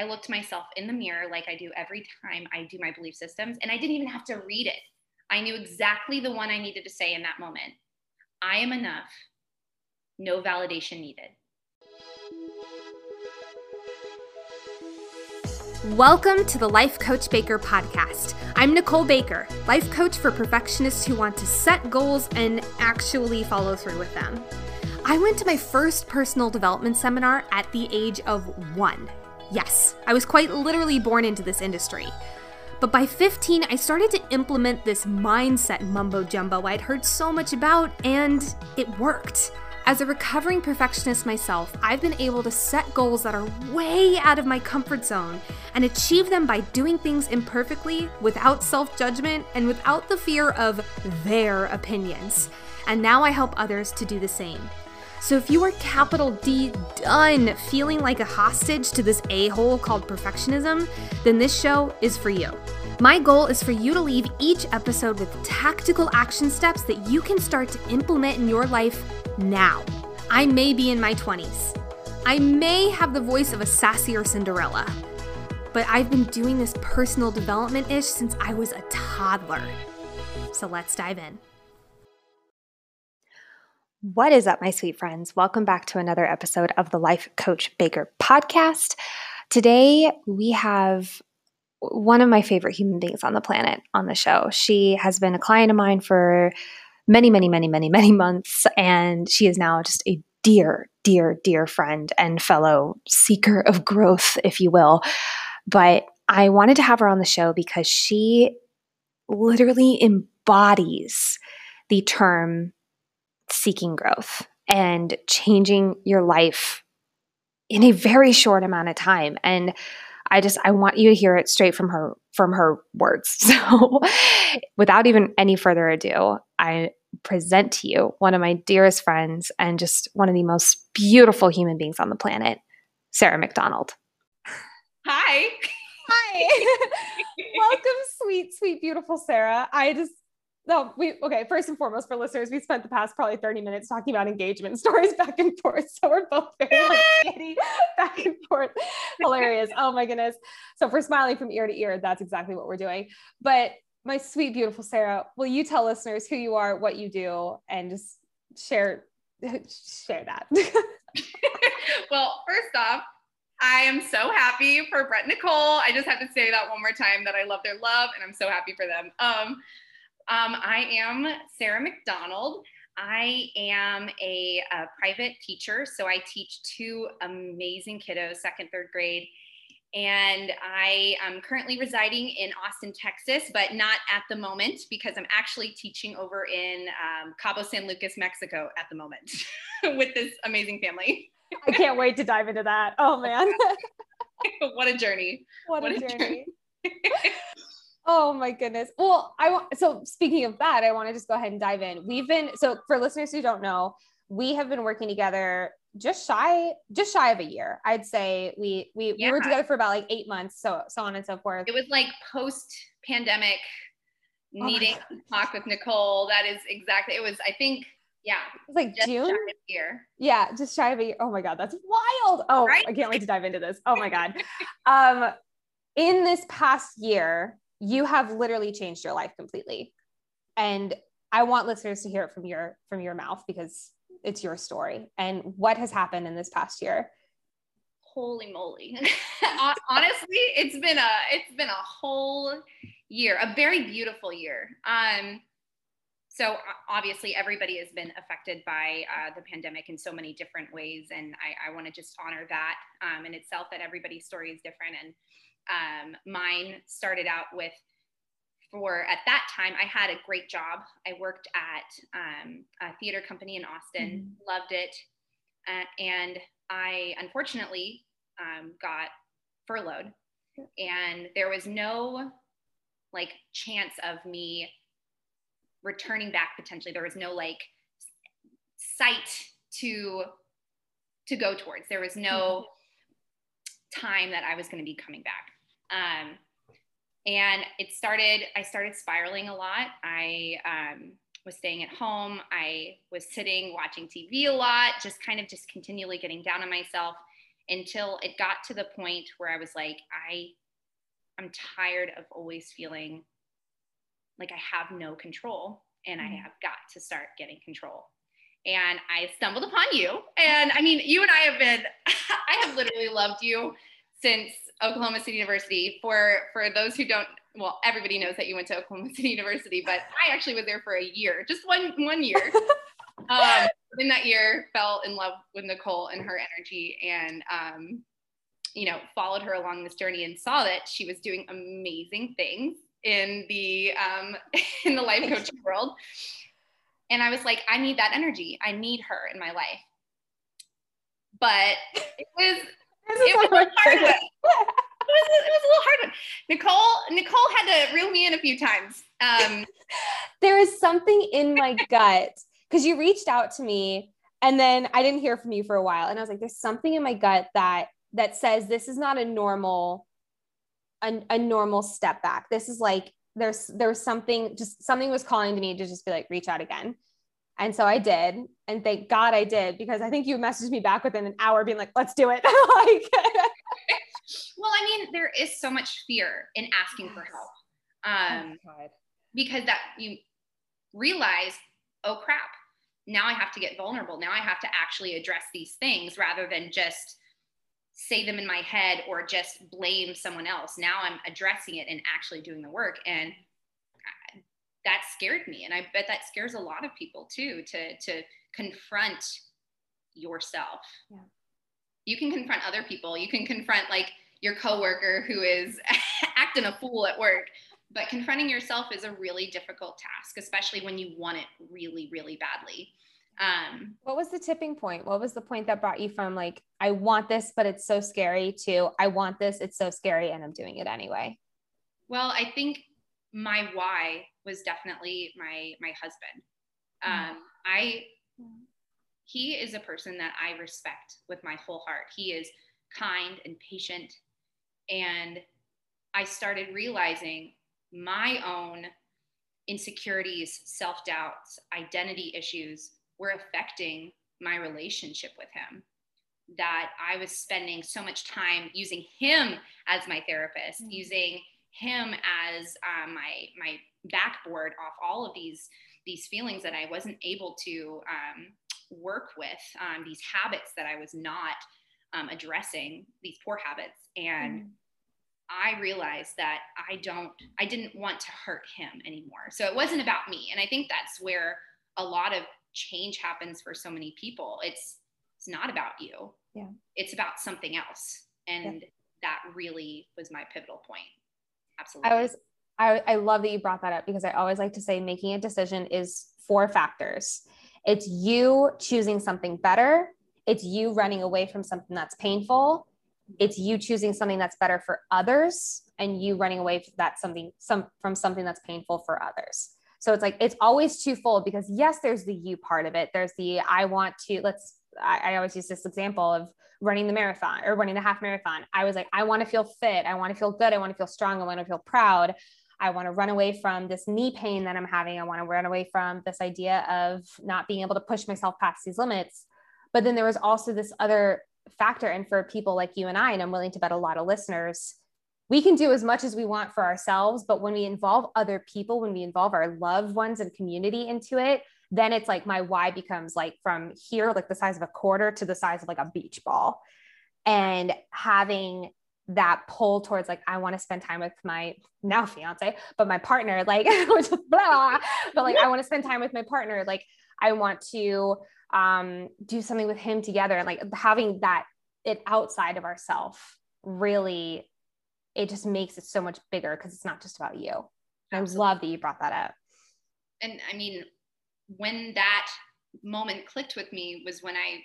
I looked myself in the mirror like I do every time I do my belief systems, and I didn't even have to read it. I knew exactly the one I needed to say in that moment. I am enough, no validation needed. Welcome to the Life Coach Baker podcast. I'm Nicole Baker, life coach for perfectionists who want to set goals and actually follow through with them. I went to my first personal development seminar at the age of one. Yes, I was quite literally born into this industry. But by 15, I started to implement this mindset mumbo jumbo I'd heard so much about, and it worked. As a recovering perfectionist myself, I've been able to set goals that are way out of my comfort zone and achieve them by doing things imperfectly, without self judgment, and without the fear of their opinions. And now I help others to do the same. So if you are capital D done feeling like a hostage to this a hole called perfectionism, then this show is for you. My goal is for you to leave each episode with tactical action steps that you can start to implement in your life now. I may be in my 20s. I may have the voice of a sassier Cinderella, but I've been doing this personal development ish since I was a toddler. So let's dive in. What is up, my sweet friends? Welcome back to another episode of the Life Coach Baker podcast. Today, we have one of my favorite human beings on the planet on the show. She has been a client of mine for many, many, many, many, many months, and she is now just a dear, dear, dear friend and fellow seeker of growth, if you will. But I wanted to have her on the show because she literally embodies the term seeking growth and changing your life in a very short amount of time. And i just i want you to hear it straight from her from her words. So without even any further ado i present to you one of my dearest friends and just one of the most beautiful human beings on the planet sarah mcdonald. Hi. Hi. Welcome sweet sweet beautiful sarah. I just no, we okay. First and foremost, for listeners, we spent the past probably 30 minutes talking about engagement stories back and forth. So we're both very like giddy, back and forth. Hilarious. Oh my goodness. So for smiling from ear to ear, that's exactly what we're doing. But my sweet, beautiful Sarah, will you tell listeners who you are, what you do, and just share share that? well, first off, I am so happy for Brett and Nicole. I just have to say that one more time that I love their love and I'm so happy for them. Um, um, I am Sarah McDonald. I am a, a, private teacher, so I teach two amazing kiddos, second, third grade. And I am currently residing in Austin, Texas, but not at the moment because I'm actually teaching over in um, Cabo San Lucas, Mexico at the moment with this amazing family. I can't wait to dive into that. Oh, man. what a journey. What, what a, journey. journey. Oh my goodness. Well, I want so speaking of that, I want to just go ahead and dive in. We've been so for listeners who don't know, we have been working together just shy just shy of a year. I'd say we we, yeah. we were together for about like 8 months, so so on and so forth. It was like post pandemic oh needing to talk with Nicole. That is exactly. It was I think yeah. It's like June year. Yeah, just shy of a year. Oh my god, that's wild. Oh, right? I can't wait to dive into this. Oh my god. um in this past year, you have literally changed your life completely. And I want listeners to hear it from your from your mouth because it's your story and what has happened in this past year. Holy moly. Honestly, it's been a it's been a whole year, a very beautiful year. Um so obviously everybody has been affected by uh, the pandemic in so many different ways and i, I want to just honor that um, in itself that everybody's story is different and um, mine started out with for at that time i had a great job. I worked at um, a theater company in austin. Mm-hmm. loved it. Uh, and i unfortunately um, got furloughed. And there was no like chance of me returning back potentially. There was no like site to to go towards. There was no mm-hmm. time that i was going to be coming back um, and it started, I started spiraling a lot. I um, was staying at home. I was sitting watching TV a lot, just kind of just continually getting down on myself. until it got to the point where I was like, I, I'm tired of always feeling like I have no control and I mm-hmm. have got to start getting control. And I stumbled upon you. And I mean, you and I have been, I have literally loved you since Oklahoma City University. For for those who don't, well, everybody knows that you went to Oklahoma City University, but I actually was there for a year, just one one year. um, in that year, fell in love with Nicole and her energy, and um, you know, followed her along this journey and saw that she was doing amazing things in the um, in the life coaching world. And I was like, I need that energy. I need her in my life. But it was it was a hard one. It was, it was a little hard one. Nicole Nicole had to reel me in a few times. Um, there is something in my gut because you reached out to me and then I didn't hear from you for a while, and I was like, "There's something in my gut that that says this is not a normal a, a normal step back. This is like there's there was something just something was calling to me to just be like reach out again. And so I did. And thank God I did because I think you messaged me back within an hour being like, let's do it. like well, I mean, there is so much fear in asking for help. Um, oh because that you realize, oh crap, now I have to get vulnerable. Now I have to actually address these things rather than just say them in my head or just blame someone else. Now I'm addressing it and actually doing the work. And that scared me. And I bet that scares a lot of people too, to, to confront yourself. Yeah. You can confront other people. You can confront like your coworker who is acting a fool at work. But confronting yourself is a really difficult task, especially when you want it really, really badly. Um, what was the tipping point? What was the point that brought you from like, I want this, but it's so scary to I want this, it's so scary, and I'm doing it anyway? Well, I think my why was definitely my my husband. Mm. Um, I he is a person that I respect with my whole heart. He is kind and patient, and I started realizing my own insecurities, self doubts, identity issues were affecting my relationship with him that I was spending so much time using him as my therapist, mm-hmm. using him as um, my my backboard off all of these these feelings that I wasn't able to um, work with, um, these habits that I was not um, addressing, these poor habits, and. Mm-hmm. I realized that I don't, I didn't want to hurt him anymore. So it wasn't about me. And I think that's where a lot of change happens for so many people it's it's not about you yeah it's about something else and yeah. that really was my pivotal point absolutely. i was I, I love that you brought that up because i always like to say making a decision is four factors. It's you choosing something better. It's you running away from something that's painful. It's you choosing something that's better for others and you running away from that something some from something that's painful for others. So it's like it's always twofold because yes, there's the you part of it. There's the I want to let's I, I always use this example of running the marathon or running the half marathon. I was like, I want to feel fit, I want to feel good, I want to feel strong, I want to feel proud. I want to run away from this knee pain that I'm having. I want to run away from this idea of not being able to push myself past these limits. But then there was also this other factor. And for people like you and I, and I'm willing to bet a lot of listeners, we can do as much as we want for ourselves but when we involve other people when we involve our loved ones and community into it then it's like my why becomes like from here like the size of a quarter to the size of like a beach ball and having that pull towards like I want to spend time with my now fiance, but my partner, like which is blah, but like I want to spend time with my partner. Like I want to um, do something with him together. And like having that it outside of ourself really it just makes it so much bigger because it's not just about you. I love that you brought that up. And I mean, when that moment clicked with me was when I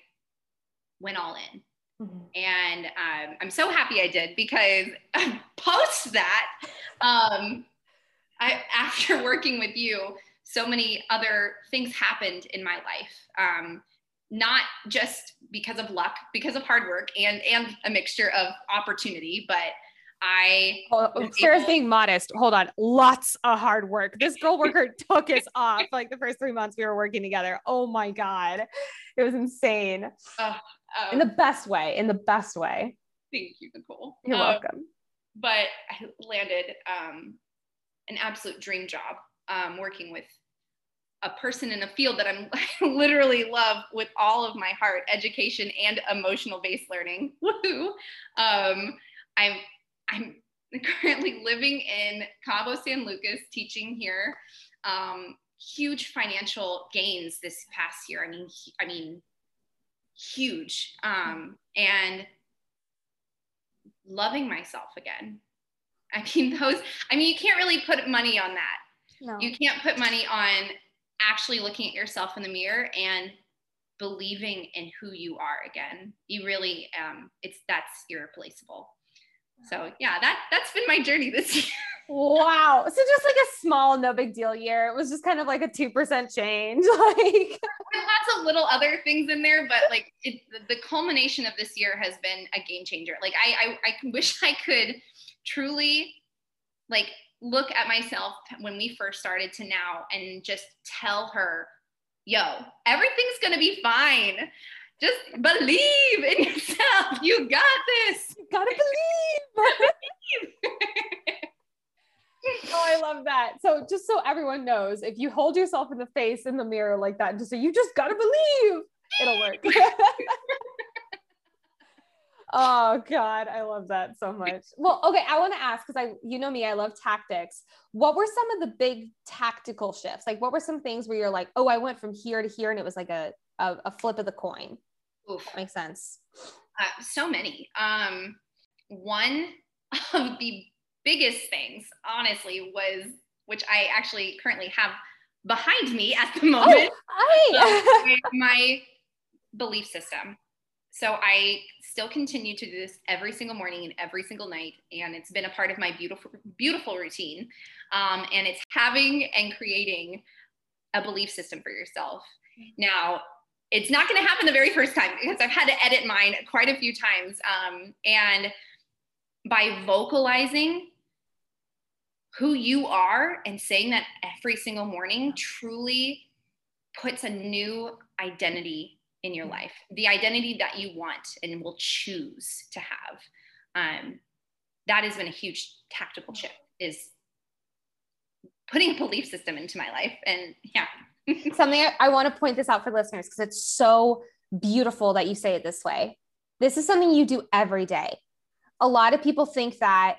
went all in. Mm-hmm. And um, I'm so happy I did because post that, um, I, after working with you, so many other things happened in my life. Um, not just because of luck, because of hard work and and a mixture of opportunity, but I oh, Sarah's being modest. Hold on. Lots of hard work. This girl worker took us off like the first three months we were working together. Oh my God. It was insane. Uh, um, in the best way. In the best way. Thank you, Nicole. You're um, welcome. But I landed um, an absolute dream job um, working with a person in a field that I'm literally love with all of my heart, education and emotional based learning. Woohoo! Um, I'm I'm currently living in Cabo San Lucas, teaching here. Um, huge financial gains this past year. I mean, I mean, huge. Um, and loving myself again. I mean, those. I mean, you can't really put money on that. No. You can't put money on actually looking at yourself in the mirror and believing in who you are again. You really, um, it's that's irreplaceable. So yeah, that that's been my journey this year. wow. So just like a small, no big deal year. It was just kind of like a two percent change. Like lots of little other things in there, but like it, the culmination of this year has been a game changer. Like I, I, I wish I could truly like look at myself when we first started to now and just tell her, yo, everything's to be fine. Just believe in yourself. You got this. You gotta believe. oh, I love that. So, just so everyone knows, if you hold yourself in the face in the mirror like that, and just say, you just gotta believe, it'll work. Oh God, I love that so much. Well, okay, I want to ask because I, you know me, I love tactics. What were some of the big tactical shifts? Like, what were some things where you're like, oh, I went from here to here, and it was like a a, a flip of the coin? Oof. That makes sense. Uh, so many. Um, one of the biggest things, honestly, was which I actually currently have behind me at the moment. Oh, my, my belief system. So I still continue to do this every single morning and every single night. And it's been a part of my beautiful, beautiful routine. Um, and it's having and creating a belief system for yourself. Now, it's not going to happen the very first time because I've had to edit mine quite a few times. Um, and by vocalizing who you are and saying that every single morning truly puts a new identity in your life, the identity that you want and will choose to have. Um, that has been a huge tactical shift is putting a belief system into my life. And yeah. Something I, I want to point this out for listeners because it's so beautiful that you say it this way. This is something you do every day. A lot of people think that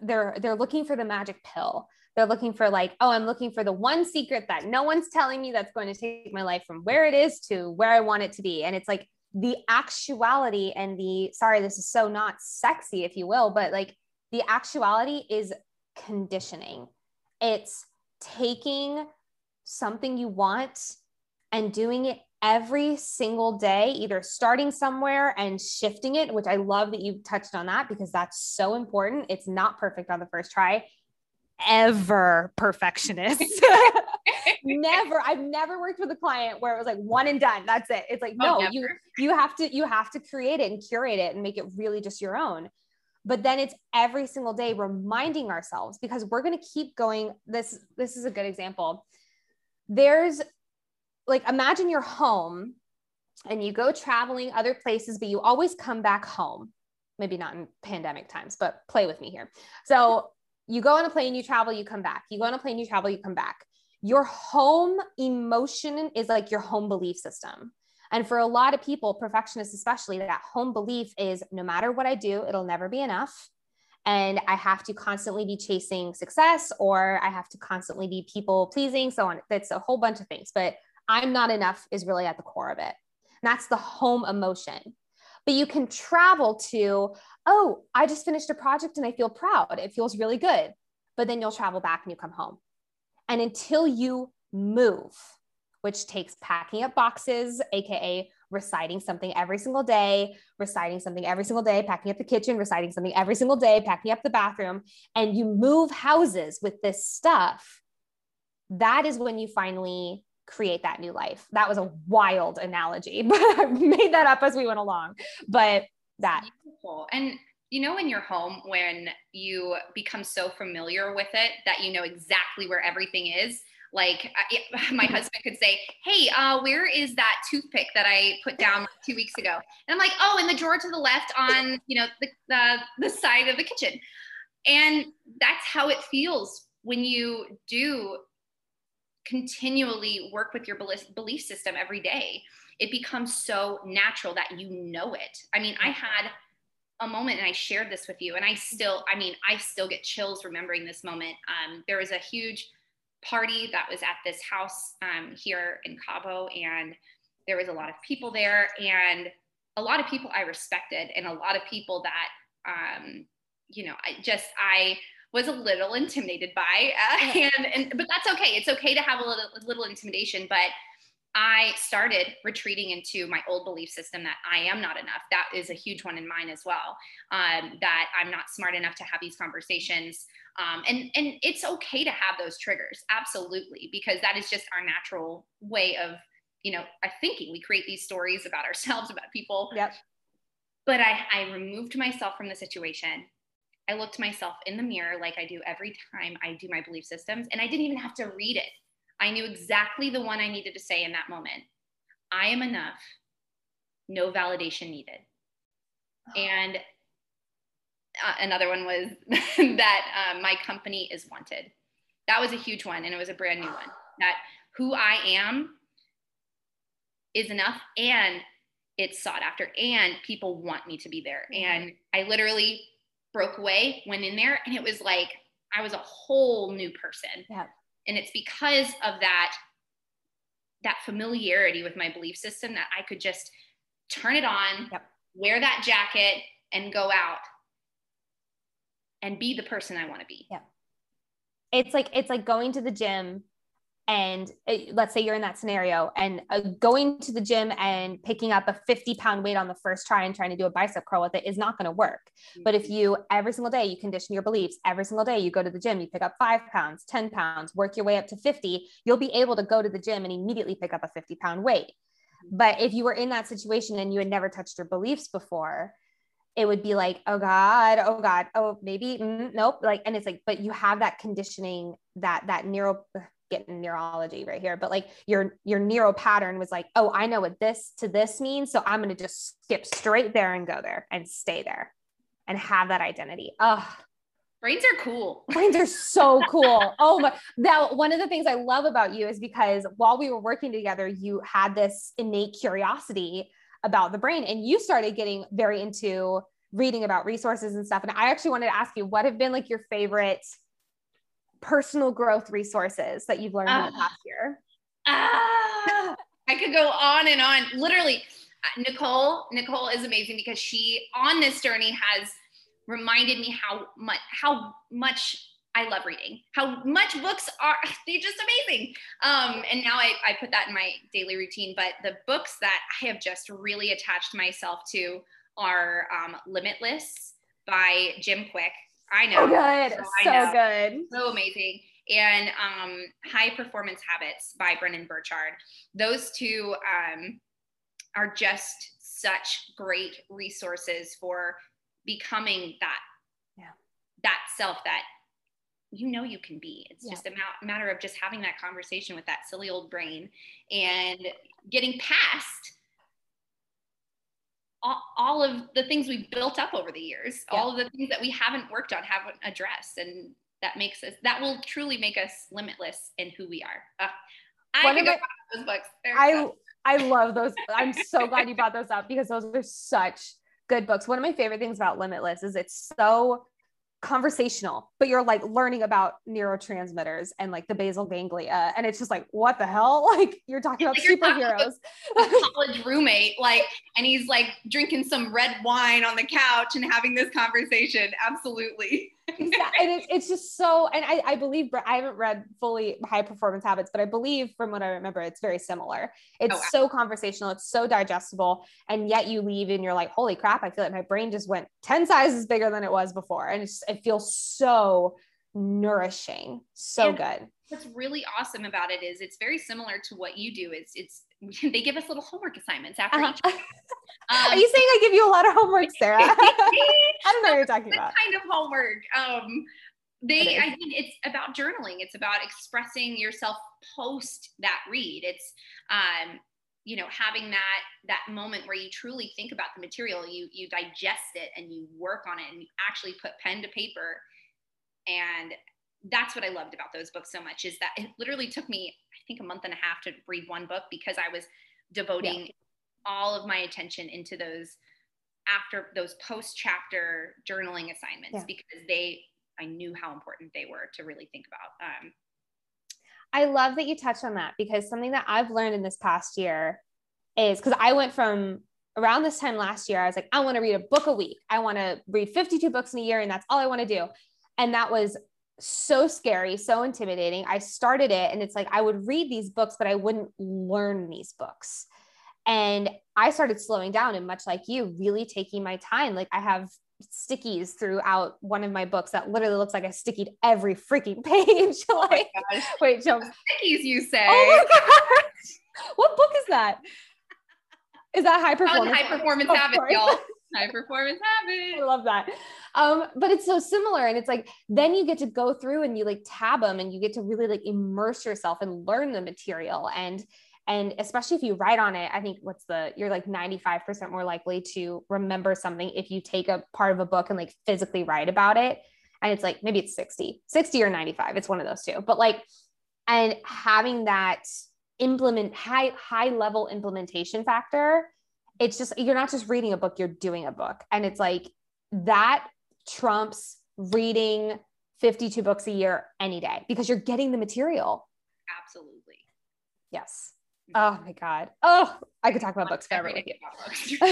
they're they're looking for the magic pill they're looking for like oh i'm looking for the one secret that no one's telling me that's going to take my life from where it is to where i want it to be and it's like the actuality and the sorry this is so not sexy if you will but like the actuality is conditioning it's taking something you want and doing it every single day, either starting somewhere and shifting it, which I love that you touched on that because that's so important. It's not perfect on the first try ever perfectionist. never. I've never worked with a client where it was like one and done. That's it. It's like, oh, no, you you have to you have to create it and curate it and make it really just your own. But then it's every single day reminding ourselves because we're going to keep going. This this is a good example. There's like imagine you're home and you go traveling other places, but you always come back home. Maybe not in pandemic times, but play with me here. So you go on a plane, you travel, you come back. You go on a plane, you travel, you come back. Your home emotion is like your home belief system. And for a lot of people, perfectionists especially, that home belief is no matter what I do, it'll never be enough. And I have to constantly be chasing success or I have to constantly be people pleasing, so on. That's a whole bunch of things. But I'm not enough is really at the core of it. And that's the home emotion. But you can travel to, oh, I just finished a project and I feel proud. It feels really good. But then you'll travel back and you come home. And until you move, which takes packing up boxes, AKA reciting something every single day, reciting something every single day, packing up the kitchen, reciting something every single day, packing up the bathroom, and you move houses with this stuff, that is when you finally create that new life. That was a wild analogy, but I made that up as we went along. But that beautiful. And you know in your home when you become so familiar with it that you know exactly where everything is like my mm-hmm. husband could say hey uh, where is that toothpick that i put down two weeks ago? And i'm like oh in the drawer to the left on you know the, the, the side of the kitchen. And that's how it feels when you do continually work with your belief system every day. It becomes so natural that you know it. I mean i had a moment and i shared this with you and i still i mean i still get chills remembering this moment. Um, there was a huge party that was at this house um, here in cabo and there was a lot of people there and a lot of people i respected and a lot of people that um, you know i just i was a little intimidated by uh, and, and but that's okay it's okay to have a little, a little intimidation but I started retreating into my old belief system that I am not enough. That is a huge one in mine as well. Um, that I'm not smart enough to have these conversations. Um, and and it's okay to have those triggers, absolutely, because that is just our natural way of you know thinking. We create these stories about ourselves, about people. Yep. But I, I removed myself from the situation. I looked myself in the mirror like I do every time I do my belief systems, and I didn't even have to read it. I knew exactly the one I needed to say in that moment. I am enough, no validation needed. Oh. And uh, another one was that uh, my company is wanted. That was a huge one, and it was a brand new one. That who I am is enough, and it's sought after, and people want me to be there. Mm-hmm. And I literally broke away, went in there, and it was like I was a whole new person. Yeah and it's because of that that familiarity with my belief system that i could just turn it on yep. wear that jacket and go out and be the person i want to be yeah it's like it's like going to the gym and it, let's say you're in that scenario and uh, going to the gym and picking up a 50 pound weight on the first try and trying to do a bicep curl with it is not going to work mm-hmm. but if you every single day you condition your beliefs every single day you go to the gym you pick up five pounds 10 pounds work your way up to 50 you'll be able to go to the gym and immediately pick up a 50 pound weight mm-hmm. but if you were in that situation and you had never touched your beliefs before it would be like, oh God, oh God, oh maybe mm, nope. Like, and it's like, but you have that conditioning, that that neuro getting neurology right here, but like your your neural pattern was like, oh, I know what this to this means, so I'm going to just skip straight there and go there and stay there and have that identity. Oh, brains are cool. Brains are so cool. oh my! Now, one of the things I love about you is because while we were working together, you had this innate curiosity about the brain, and you started getting very into reading about resources and stuff. And I actually wanted to ask you, what have been like your favorite personal growth resources that you've learned uh, in the ah. past year? Ah, I could go on and on. Literally, uh, Nicole, Nicole is amazing because she on this journey has reminded me how much how much I love reading. How much books are they're just amazing. Um, and now I, I put that in my daily routine. But the books that I have just really attached myself to are um, Limitless by Jim Kwik. I know. So good. So know. good. So amazing. And um, High Performance Habits by Brendon Burchard. Those two um, are just such great resources for becoming that yeah. that self that you know you can be. It's yeah. just a ma- matter of just having that conversation with that silly old brain and getting past all, all of the things we've built up over the years, yeah. all of the things that we haven't worked on, haven't addressed. And that makes us, that will truly make us limitless in who we are. Uh, I could go my, those books. I, I love those. I'm so glad you brought those up because those are such good books. One of my favorite things about Limitless is it's so conversational, but you're like learning about neurotransmitters and like the basal ganglia. And it's just like, what the hell? Like you're talking about like superheroes. Talking college roommate, like, and he's like drinking some red wine on the couch and having this conversation. Absolutely. Exactly. And it, it's just so, and I, I believe, I haven't read fully high performance habits, but I believe from what I remember, it's very similar. It's oh, wow. so conversational, it's so digestible. And yet you leave and you're like, holy crap, I feel like my brain just went 10 sizes bigger than it was before. And it's, it feels so nourishing. So and good. What's really awesome about it is it's very similar to what you do. It's, it's, they give us little homework assignments after uh-huh. each Um, Are you saying I give you a lot of homework, Sarah? I don't know what you're talking about. Kind of homework. Um, they, I mean, it's about journaling. It's about expressing yourself post that read. It's, um, you know, having that that moment where you truly think about the material, you you digest it and you work on it and you actually put pen to paper. And that's what I loved about those books so much is that it literally took me, I think, a month and a half to read one book because I was devoting yeah. all of my attention into those after those post chapter journaling assignments yeah. because they I knew how important they were to really think about. Um, I love that you touched on that because something that I've learned in this past year is because I went from around this time last year, I was like, I want to read a book a week. I want to read 52 books in a year, and that's all I want to do. And that was so scary, so intimidating. I started it, and it's like I would read these books, but I wouldn't learn these books. And I started slowing down and much like you, really taking my time. Like I have stickies throughout one of my books that literally looks like I stickied every freaking page. Oh like, oh wait, Joe. Stickies, you say? Oh my gosh. what book is that? Is that high performance? high performance habit, y'all. High performance habit. I love that. Um, but it's so similar, and it's like then you get to go through and you like tab them, and you get to really like immerse yourself and learn the material and and especially if you write on it i think what's the you're like 95% more likely to remember something if you take a part of a book and like physically write about it and it's like maybe it's 60 60 or 95 it's one of those two but like and having that implement high high level implementation factor it's just you're not just reading a book you're doing a book and it's like that trumps reading 52 books a year any day because you're getting the material absolutely yes Oh my God. Oh, I could talk about books forever with you.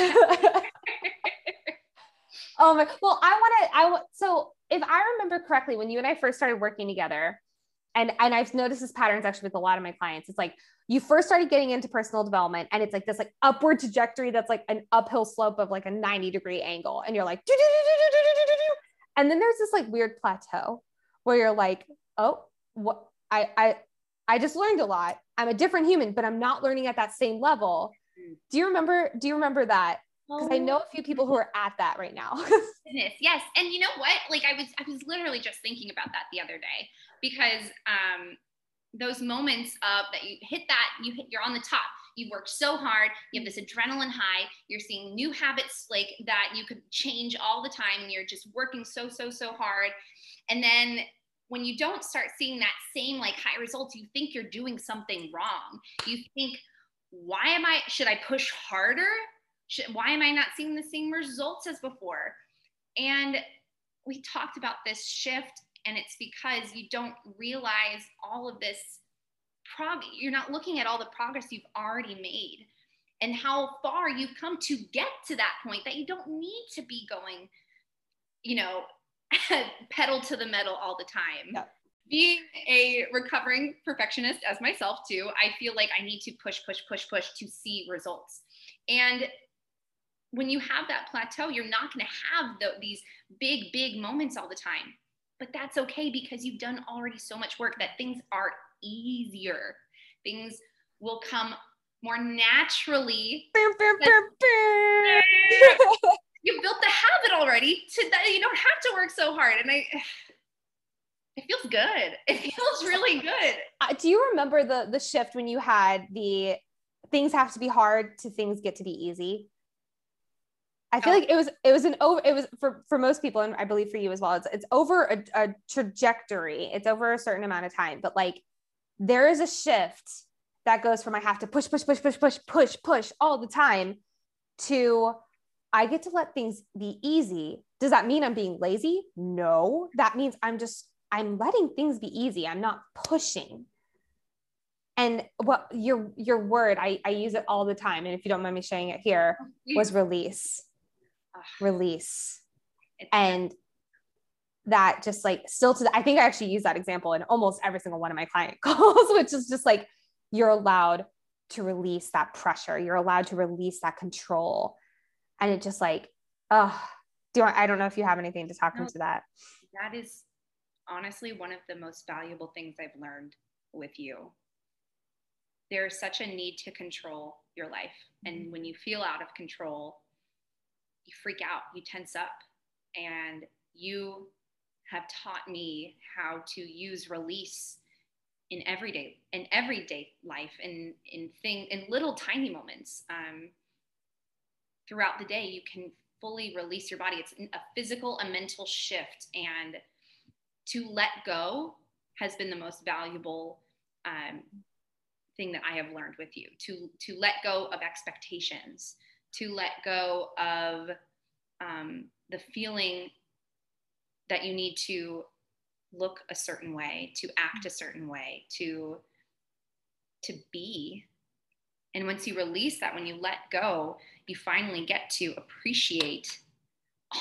oh my, well, I want to, I want, so if I remember correctly, when you and I first started working together, and, and I've noticed this patterns actually with a lot of my clients, it's like you first started getting into personal development and it's like this like upward trajectory that's like an uphill slope of like a 90 degree angle. And you're like, and then there's this like weird plateau where you're like, oh, what I, I, I just learned a lot. I'm a different human, but I'm not learning at that same level. Mm. Do you remember? Do you remember that? Because I know a few people who are at that right now. Yes. And you know what? Like I was, I was literally just thinking about that the other day because um, those moments of that you hit that, you hit, you're on the top. You've worked so hard. You have this adrenaline high. You're seeing new habits like that you could change all the time, and you're just working so, so, so hard. And then when you don't start seeing that same like high results, you think you're doing something wrong. You think, why am I, should I push harder? Should, why am I not seeing the same results as before? And we talked about this shift, and it's because you don't realize all of this prog, you're not looking at all the progress you've already made and how far you've come to get to that point that you don't need to be going, you know, pedal to the metal all the time. Being a recovering perfectionist as myself too, I feel like I need to push, push, push, push to see results. And when you have that plateau, you're not going to have the, these big, big moments all the time. But that's okay because you've done already so much work that things are easier. Things will come more naturally. You built the habit already to that you don't have to work so hard. And i it feels good. It feels really good. Uh, do you remember the the shift when you had the things have to be hard to things get to be easy I feel oh. like it was it was an over it was for for most people and I believe for you as well. It's it's over a, a trajectory. It's over a certain amount of time, but like there is a shift that goes from I have to push push push push push push push all the time to I get to let things be easy. Does that mean I'm being lazy? No, that means I'm just, I'm letting things be easy. I'm not pushing. And what your your word, I, I use it all the time. And if you don't mind me sharing it here, was release. Release. And that just like still to the, I think I actually use that example in almost every single one of my client calls, which is just like you're allowed to release that pressure. You're allowed to release that control and it just like oh do I, I don't know if you have anything to talk no, into that that is honestly one of the most valuable things i've learned with you there's such a need to control your life. And mm-hmm. when you feel out of control, you freak out, you tense up, and you have taught me how to use release in everyday in everyday life and in thing in little tiny moments. Um, throughout the day you can fully release your body. It's a physical a mental shift and to let go has been the most valuable um, thing that I have learned with you to to let go of expectations, to let go of um, the feeling that you need to look a certain way, to act a certain way, to to be. And once you release that, when you let go, you finally get to appreciate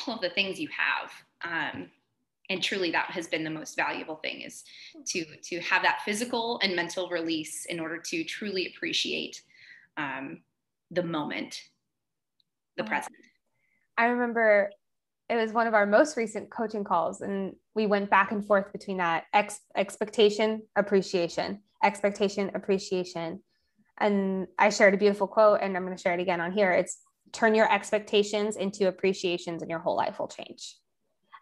all of the things you have. Um, and truly that has been the most valuable thing is to to have that physical and mental release in order to truly appreciate um, the moment the mm. present i remember it was one of our most recent coaching calls and we went back and forth between that ex- expectation appreciation expectation appreciation. And i shared a beautiful quote and i'm going to share it again on here. It's turn your expectations into appreciations and your whole life will change.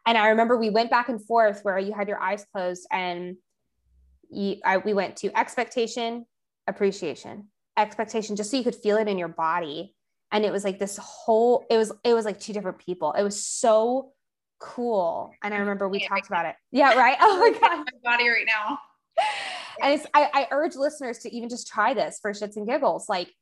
And I remember we went back and forth where you had your eyes closed and you, I, we went to expectation, appreciation, expectation, just so you could feel it in your body. And it was like this whole, it was, it was like two different people. It was so cool. And I remember we talked about it. Yeah. Right. Oh my God. My body right now. And it's, I, I urge listeners to even just try this for shits and giggles. Like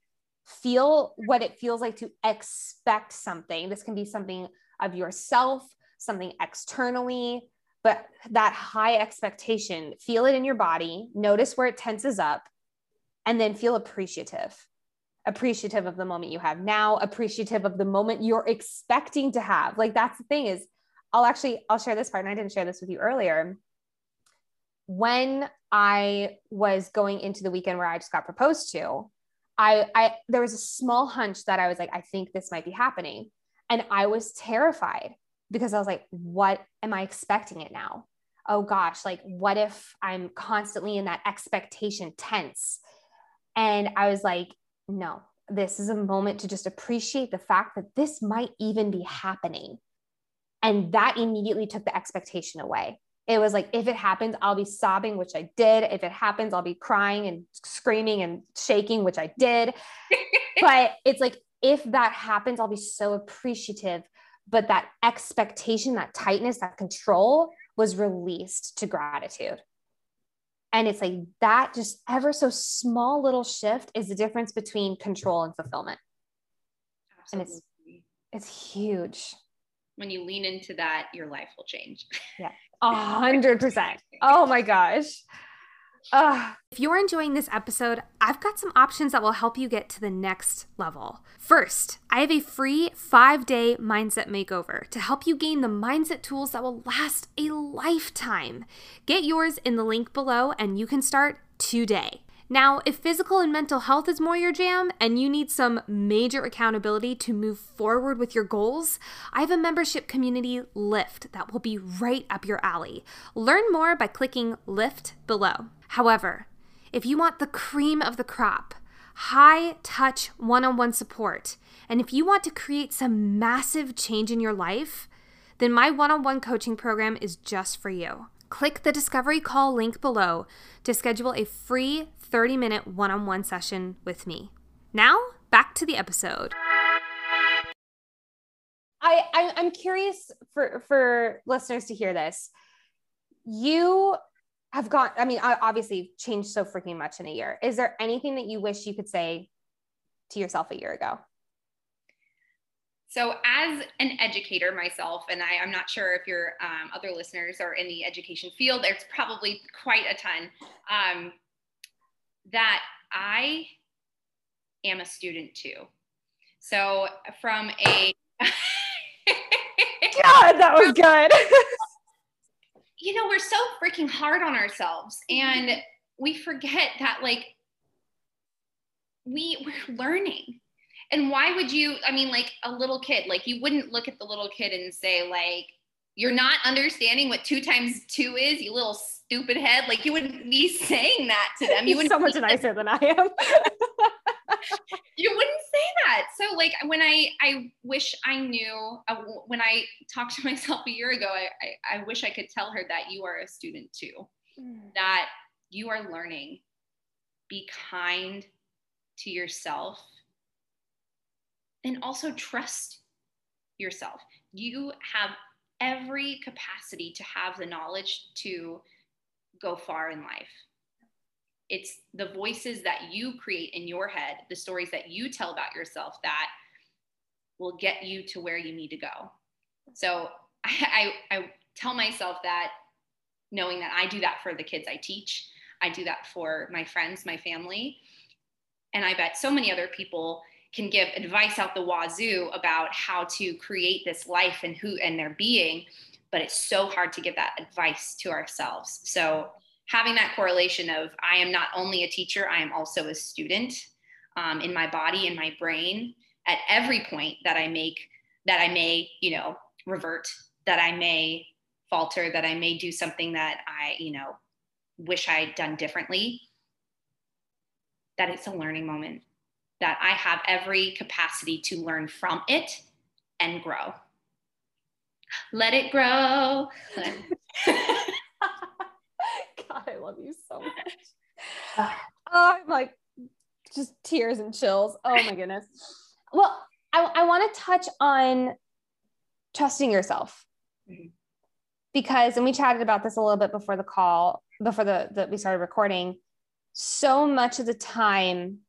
feel what it feels like to expect something. This can be something of yourself, something externally, but that high expectation, feel it in your body, notice where it tenses up, and then feel appreciative. Appreciative of the moment you have now, appreciative of the moment you're expecting to have. Like that's the thing is, I'll actually I'll share this part, and I didn't share this with you earlier. When I was going into the weekend where I just got proposed to, I, I there was a small hunch that I was like, I think this might be happening. And I was terrified because I was like, what am I expecting it now? Oh gosh, like what if I'm constantly in that expectation tense? And I was like, no, this is a moment to just appreciate the fact that this might even be happening. And that immediately took the expectation away. It was like, if it happens, I'll be sobbing, which I did. If it happens, I'll be crying and screaming and shaking, which I did. but it's like, if that happens, I'll be so appreciative but that expectation, that tightness, that control was released to gratitude. And it's like that just ever so small little shift is the difference between control and fulfillment. Absolutely. And it's it's huge. When you lean into that, your life will change. Yeah. A hundred percent. Oh my gosh. Ugh. If you're enjoying this episode, I've got some options that will help you get to the next level. First, I have a free five day mindset makeover to help you gain the mindset tools that will last a lifetime. Get yours in the link below, and you can start today. Now, if physical and mental health is more your jam and you need some major accountability to move forward with your goals, I have a membership community, Lift, that will be right up your alley. Learn more by clicking Lift below. However, if you want the cream of the crop, high touch one on one support, and if you want to create some massive change in your life, then my one on one coaching program is just for you. Click the discovery call link below to schedule a free 30 minute one on one session with me. Now, back to the episode. I, I I'm curious for for listeners to hear this. You have gone. I mean, obviously changed so freaking much in a year. Is there anything that you wish you could say to yourself a year ago? So, as an educator myself, and I, am not sure if your um, other listeners are in the education field, there's probably quite a ton. Um, that I am a student too. So from a God, that was good. you know, we're so freaking hard on ourselves and we forget that like we we're learning. And why would you I mean like a little kid, like you wouldn't look at the little kid and say like you're not understanding what 2 times 2 is, you little stupid head. Like you wouldn't be saying that to them. You wouldn't so much nicer than I am. you wouldn't say that. So like when I I wish I knew uh, when I talked to myself a year ago, I, I, I wish I could tell her that you are a student too, mm. that you are learning. Be kind to yourself and also trust yourself. You have every capacity to have the knowledge to go far in life. It's the voices that you create in your head, the stories that you tell about yourself that will get you to where you need to go. So I, I, I tell myself that knowing that I do that for the kids I teach, I do that for my friends, my family. And I bet so many other people can give advice out the wazoo about how to create this life and who and their being but it's so hard to give that advice to ourselves so having that correlation of i am not only a teacher i am also a student um, in my body in my brain at every point that i make that i may you know revert that i may falter that i may do something that i you know wish i'd done differently that it's a learning moment that I have every capacity to learn from it and grow. Let it grow. God, I love you so much. Oh, I'm like just tears and chills. Oh my goodness. Well, I, I want to touch on trusting yourself mm-hmm. because, and we chatted about this a little bit before the call, before the that we started recording. So much of the time,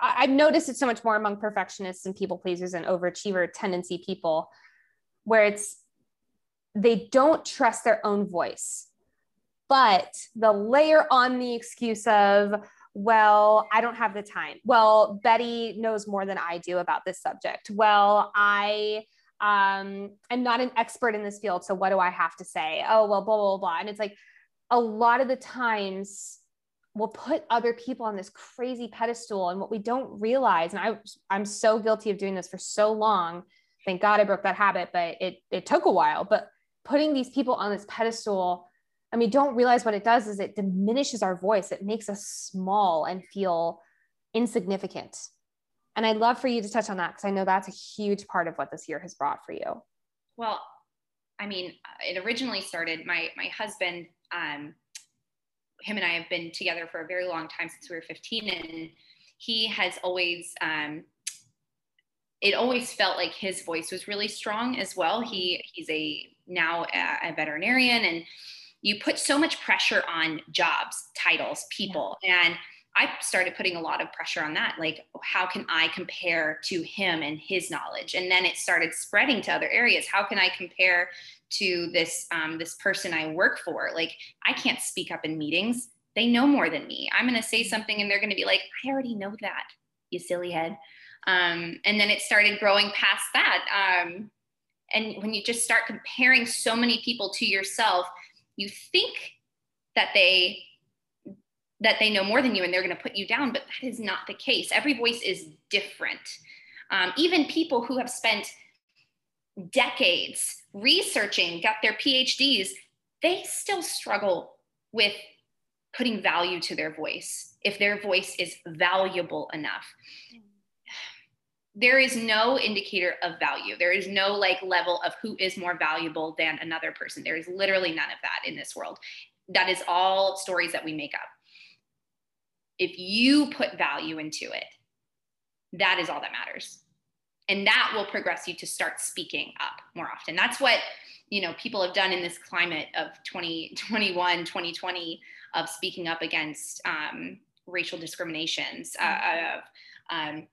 I've noticed it so much more among perfectionists and people pleasers and overachiever tendency people, where it's they don't trust their own voice, but the layer on the excuse of, well, I don't have the time. Well, Betty knows more than I do about this subject. Well, I um i'm not an expert in this field so what do i have to say oh well blah blah blah and it's like a lot of the times we'll put other people on this crazy pedestal and what we don't realize and i i'm so guilty of doing this for so long. Thank god i broke that habit but it it took a while. But putting these people on this pedestal and we don't realize what it does is it diminishes our voice. It makes us small and feel insignificant. And i'd love for you to touch on that because i know that's a huge part of what this year has brought for you. Well i mean it originally started my my husband um, him and I have been together for a very long time since we were 15, and he has always. Um, it always felt like his voice was really strong as well. He he's a now a, a veterinarian, and you put so much pressure on jobs, titles, people, yeah. and I started putting a lot of pressure on that. Like, how can I compare to him and his knowledge? And then it started spreading to other areas. How can I compare to this um, this person I work for. Like I can't speak up in meetings. They know more than me. I'm going to say something and they're going to be like, I already know that, you silly head. Um, and then it started growing past that. Um, and when you just start comparing so many people to yourself, you think that they that they know more than you and they're going to put you down, but that is not the case. Every voice is different. Um, even people who have spent decades researching, got their PhDs, they still struggle with putting value to their voice if their voice is valuable enough. There is no indicator of value. There is no like level of who is more valuable than another person. There is literally none of that in this world. That is all stories that we make up. If you put value into it, that is all that matters. And that will progress you to start speaking up more often. That's what you know people have done in this climate of 2021 2020 of speaking up against um, racial discriminations uh, of um,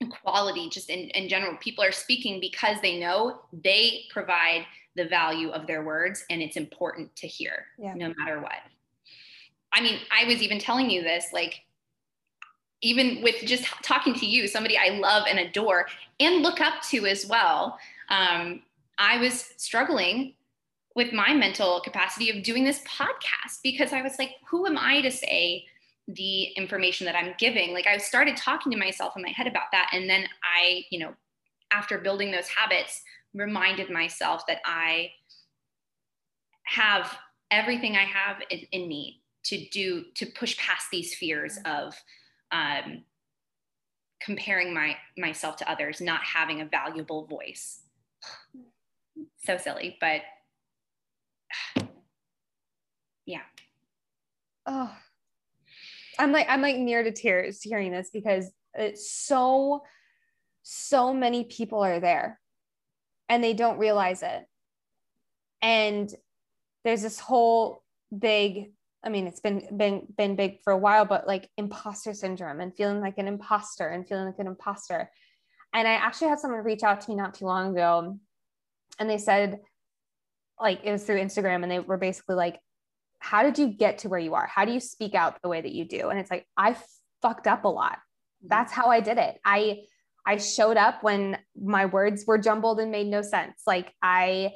equality just in, in general. People are speaking because they know they provide the value of their words and it's important to hear yeah. no matter what i mean i was even telling you this like even with just talking to you, somebody I love and adore and look up to as well, um, I was struggling with my mental capacity of doing this podcast because I was like, who am I to say the information that I'm giving? Like, I started talking to myself in my head about that. And then I, you know, after building those habits, reminded myself that I have everything I have in, in me to do to push past these fears of um, comparing my myself to others, not having a valuable voice. so silly, but yeah. Oh, I'm like I'm like near to tears hearing this because it's so so many people are there and they don't realize it. And there's this whole big I mean, it's been been been big for a while, but like imposter syndrome and feeling like an imposter and feeling like an imposter. And I actually had someone reach out to me not too long ago, and they said, like it was through Instagram, and they were basically like, "How did you get to where you are? How do you speak out the way that you do?" And it's like I fucked up a lot. Mm-hmm. That's how I did it. I I showed up when my words were jumbled and made no sense. Like I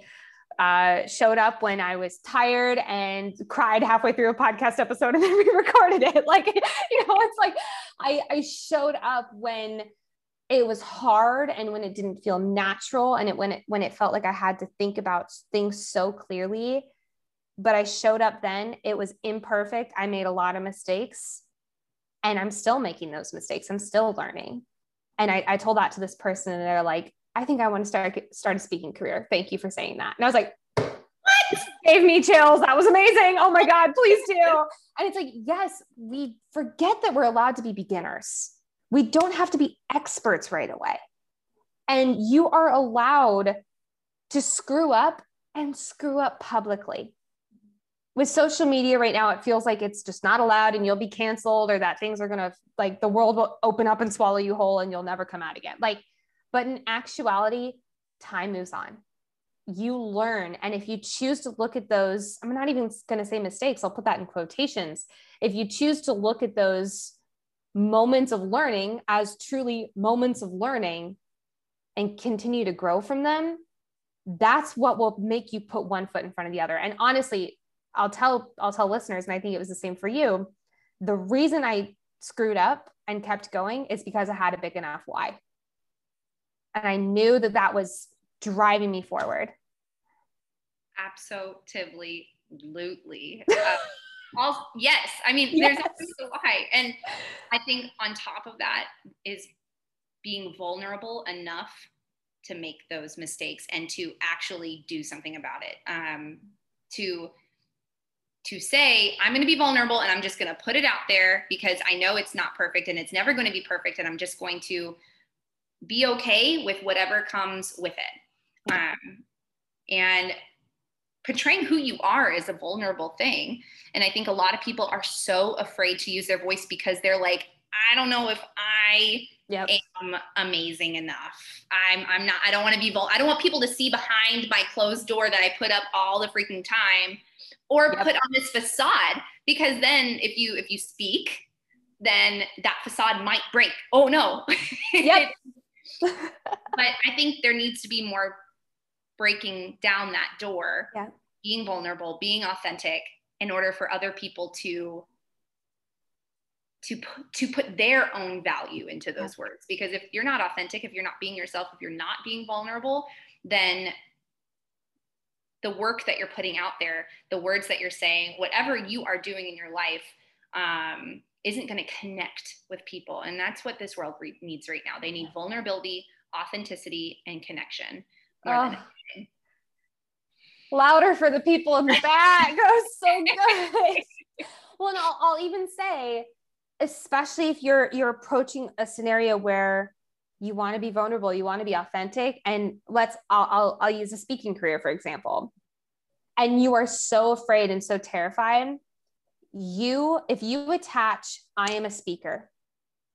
uh, showed up when I was tired and cried halfway through a podcast episode and then we recorded it. Like, you know, it's like I, I showed up when it was hard and when it didn't feel natural and it when it when it felt like I had to think about things so clearly. But I showed up then. It was imperfect. I made a lot of mistakes and I'm still making those mistakes. I'm still learning. And I, I told that to this person and they're like, I think I want to start start a speaking career. Thank you for saying that. And I was like, what? Gave me chills. That was amazing. Oh my God, please do. And it's like, yes, we forget that we're allowed to be beginners. We don't have to be experts right away. And you are allowed to screw up and screw up publicly. With social media right now, it feels like it's just not allowed and you'll be canceled or that things are going to, like, the world will open up and swallow you whole and you'll never come out again. Like, but in actuality, time moves on. You learn. And if you choose to look at those, I'm not even going to say mistakes, I'll put that in quotations. If you choose to look at those moments of learning as truly moments of learning and continue to grow from them, that's what will make you put one foot in front of the other. And honestly, I'll tell I'll tell listeners and I think it was the same for you. The reason I screwed up and kept going is because I had a big enough why. And I knew that that was driving me forward. Absolutely. Absolutely. Uh, all, yes. I mean, yes. there's a why. And I think on top of that is being vulnerable enough to make those mistakes and to actually do something about it. Um, to to say i'm going to be vulnerable and i'm just going to put it out there because i know it's not perfect and it's never going to be perfect and i'm just going to be okay with whatever comes with it. Um, and portraying who you are is a vulnerable thing. And I think a lot of people are so afraid to use their voice because they're like, I don't know if I yep. am amazing enough. I'm I'm not I don't want to be vul- I don't want people to see behind my closed door that I put up all the freaking time or yep. put on this facade because then if you if you speak then that facade might break. Oh no. Yep. but I think there needs to be more breaking down that door, yeah. being vulnerable, being authentic in order for other people to to put, to put their own value into those yeah. words because if you're not authentic if you're not being yourself if you're not being vulnerable then the work that you're putting out there the words that you're saying whatever you are doing in your life um, isn't going to connect with people. And that's what this world re- needs right now. They need vulnerability, authenticity, and connection. Oh. Louder for the people in the back. that was so good. well, and I'll, I'll even say, especially if you're you're approaching a scenario where you want to be vulnerable, you want to be authentic, and let's I'll, I'll I'll use a speaking career for example, and you are so afraid and so terrified you if you attach i am a speaker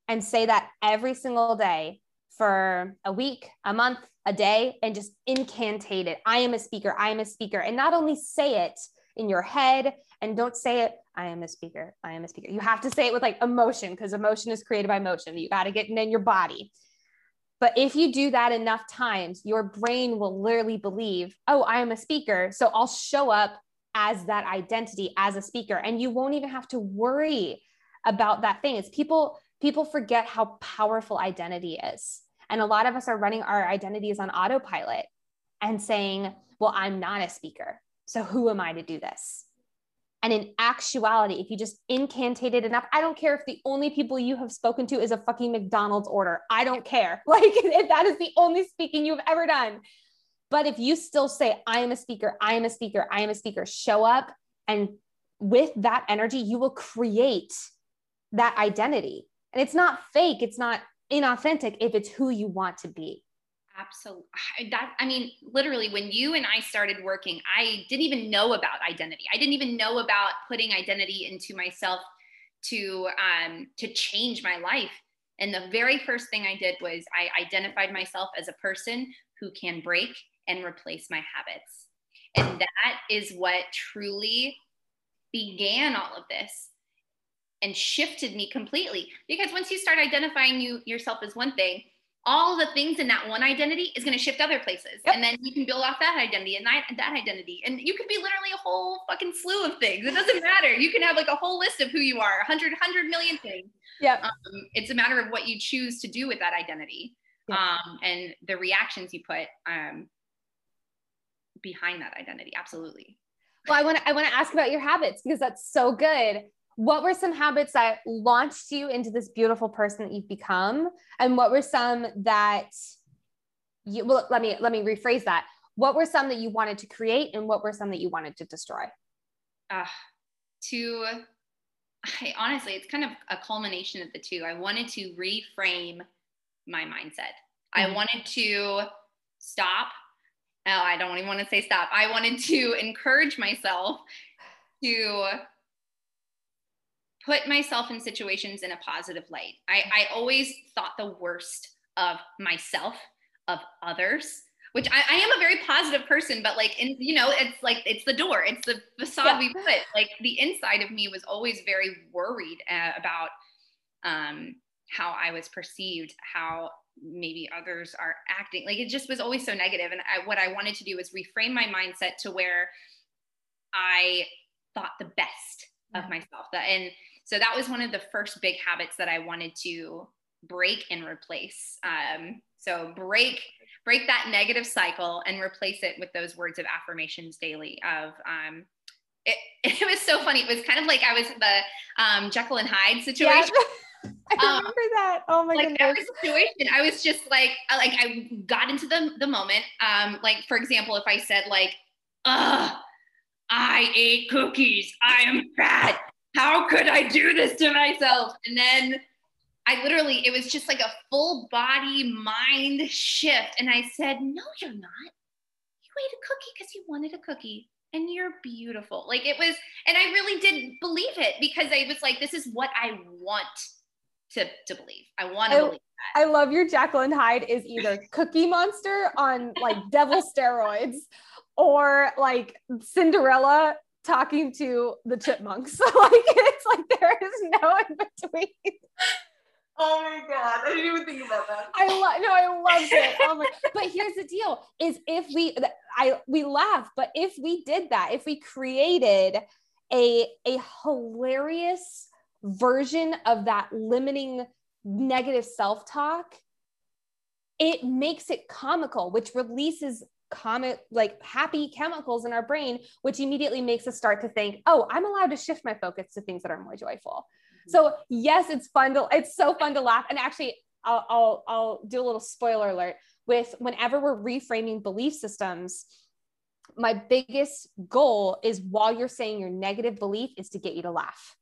and say that every single day for a week a month a day and just incantate it i am a speaker i am a speaker and not only say it in your head and don't say it i am a speaker i am a speaker. You have to say it with like emotion because emotion is created by motion. You got to get in your body. But if you do that enough times your brain will literally believe oh i am a speaker so i'll show up as that identity as a speaker and you won't even have to worry about that thing it's people people forget how powerful identity is and a lot of us are running our identities on autopilot and saying well i'm not a speaker so who am i to do this And in actuality, if you just incantated enough, I don't care if the only people you have spoken to is a fucking McDonald's order. I don't care. Like if that is the only speaking you've ever done. But if you still say, I am a speaker, I am a speaker, I am a speaker, show up and with that energy, you will create that identity. And it's not fake, it's not inauthentic if it's who you want to be. Absolutely. That I mean, literally, when you and I started working, I didn't even know about identity. I didn't even know about putting identity into myself to um, to change my life. And the very first thing I did was I identified myself as a person who can break and replace my habits. And that is what truly began all of this and shifted me completely. Because once you start identifying you yourself as one thing, all the things in that one identity is going to shift other places. Yep. And then you can build off that identity and that, that identity. And you could be literally a whole fucking slew of things. It doesn't matter. You can have like a whole list of who you are, 100, 100 million things. Yeah. Um, it's a matter of what you choose to do with that identity yep. um, and the reactions you put um, behind that identity. Absolutely. Well, I want to I want to ask about your habits because that's so good. What were some habits that launched you into this beautiful person that you've become? And what were some that you well let me let me rephrase that. What were some that you wanted to create and what were some that you wanted to destroy? Uh, to I, honestly it's kind of a culmination of the two. I wanted to reframe my mindset. Mm-hmm. i wanted to stop oh, i don't even want to say stop i wanted to encourage myself to put myself in situations in a positive light. I, I always thought the worst of myself, of others, which I, I, am a very positive person, but like, in, you know, it's like, it's the door, it's the facade yeah. we put. Like the inside of me was always very worried uh, about um, how I was perceived, how maybe others are acting. Like it just was always so. And I, what I wanted to do was reframe my mindset to where I thought the best yeah. of myself. That and so that was one of the first big habits that I wanted to break and replace. Um, so break break that negative cycle and replace it with those words of affirmations daily of um, it, it was so funny. It was kind of like I was the um, Jekyll and Hyde situation. Yeah. I um, remember that. Oh my like goodness. situation. I was just like, I, like I got into the the moment. Um, like for example, if I said like, "Ugh, I ate cookies. I am fat how could I do this to myself? And then I literally, it was just like a full body mind shift. And I said, No, you're not. You ate a cookie because you wanted a cookie and you're beautiful. Like it was, and I really didn't believe it because I was like, This is what I want to, to believe. I want to believe that. I love your Jekyll and Hyde is either Cookie Monster on like devil steroids or like Cinderella talking to the chipmunks. like it's like there is no in between. Oh my god, I didn't even think about that. I love no, I loved it. Oh my but here's the deal is if we I we laugh, but if we did that, if we created a a hilarious version of that limiting negative self-talk, it makes it comical, which releases comet like happy chemicals in our brain which immediately makes us start to think oh i'm allowed to shift my focus to things that are more joyful. Mm-hmm. so yes it's fun to it's so fun to laugh. And actually I'll, I'll i'll do a little spoiler alert. With whenever we're reframing belief systems my biggest goal is while you're saying your negative belief is to get you to laugh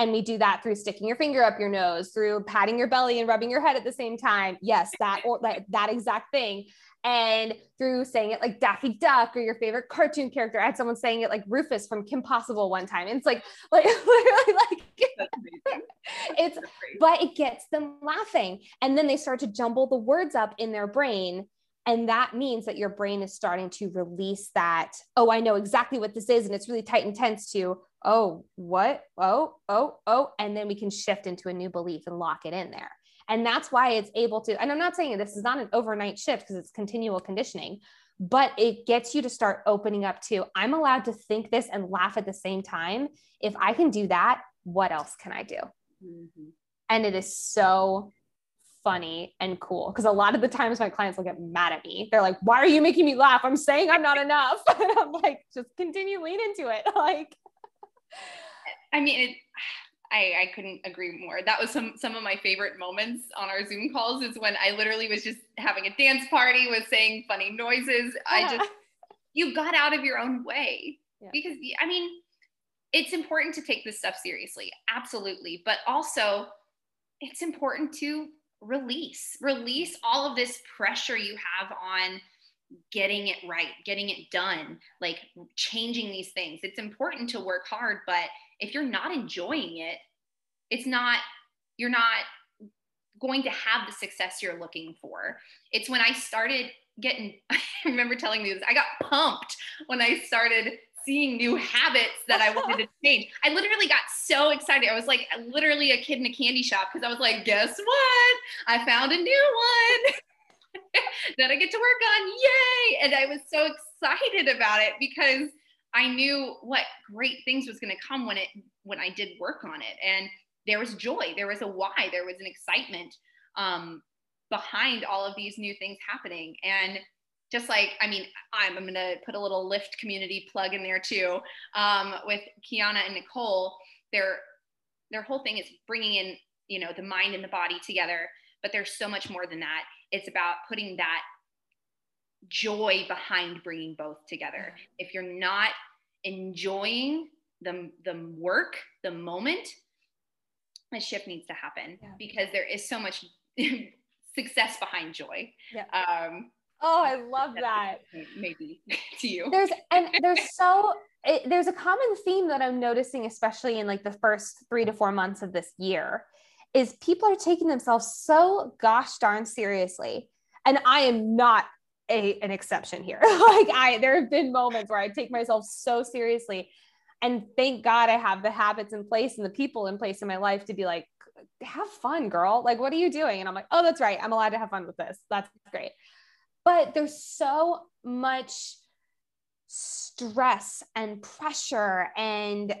and we do that through sticking your finger up your nose through patting your belly and rubbing your head at the same time yes that or that, that exact thing and through saying it like Daffy Duck or your favorite cartoon character. I had someone saying it like Rufus from Kim Possible one time. And it's like, like literally like it's but it gets them laughing. And then they start to jumble the words up in their brain. And that means that your brain is starting to release that, oh, I know exactly what this is. And it's really tight and tense to, oh, what? Oh, oh, oh. And then we can shift into a new belief and lock it in there. And that's why it's able to, and I'm not saying this is not an overnight shift because it's continual conditioning, but it gets you to start opening up to, I'm allowed to think this and laugh at the same time. If I can do that, what else can I do? Mm-hmm. And it is so funny and cool because a lot of the times my clients will get mad at me. They're like, "Why are you making me laugh? I'm saying I'm not enough." and I'm like, "Just continue lean into it." Like I mean, it, I, I couldn't agree more. That was some some of my favorite moments on our Zoom calls is when I literally was just having a dance party, was saying funny noises. I just you got out of your own way yeah. because I mean, it's important to take this stuff seriously, absolutely, but also it's important to release release all of this pressure you have on getting it right, getting it done, like changing these things. It's important to work hard, but if you're not enjoying it, it's not, you're not going to have the success you're looking for. It's when I started getting, I remember telling you this, I got pumped when I started seeing new habits that I wanted to change. I literally got so excited. I was like literally a kid in a candy shop because I was like, guess what? I found a new one. that I get to work on. Yay! And I was so excited about it because I knew what great things was going to come when it when I did work on it. And there was joy, there was a why, there was an excitement um, behind all of these new things happening. And just like I mean, I'm, I'm going to put a little Lift community plug in there too um, with Kiana and Nicole. Their their whole thing is bringing in you know the mind and the body together, but there's so much more than that it's about putting that joy behind bringing both together. If you're not enjoying the, the work, the moment, a shift needs to happen yeah. because there is so much success behind joy. Yeah. Um, oh, I love that. Maybe to you. There's and there's so it, there's a common theme that I'm noticing, especially in like the first three to four months of this year, is people are taking themselves so gosh darn seriously. And I am not a, an exception here. like I there have been moments where I take myself so seriously. And thank God I have the habits in place and the people in place in my life to be like, have fun, girl. Like, what are you doing? And I'm like, oh, that's right. I'm allowed to have fun with this. That's great. But there's so much stress and pressure and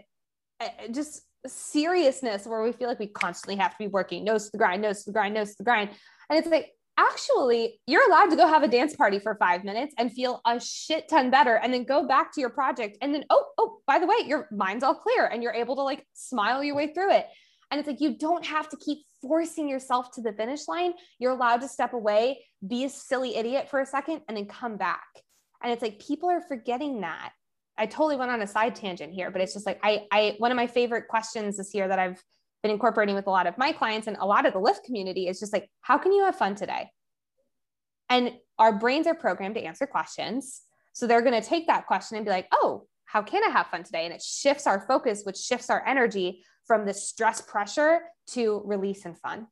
uh, just seriousness where we feel like we constantly have to be working nose to the grind, nose to the grind, nose to the grind. And it's like, actually, you're allowed to go have a dance party for five minutes and feel a shit ton better and then go back to your project. And then, oh, oh, by the way, your mind's all clear and you're able to like smile your way through it. And it's like, you don't have to keep forcing yourself to the finish line. You're allowed to step away, be a silly idiot for a second, and then come back. And it's like, people are forgetting that. I totally went on a side tangent here, but it's just like I, I one of my favorite questions this year that I've been incorporating with a lot of my clients and a lot of the lift community is just like, how can you have fun today? And our brains are programmed to answer questions. So they're going to take that question and be like, oh, how can I have fun today? And it shifts our focus, which shifts our energy from the stress pressure to release and fun.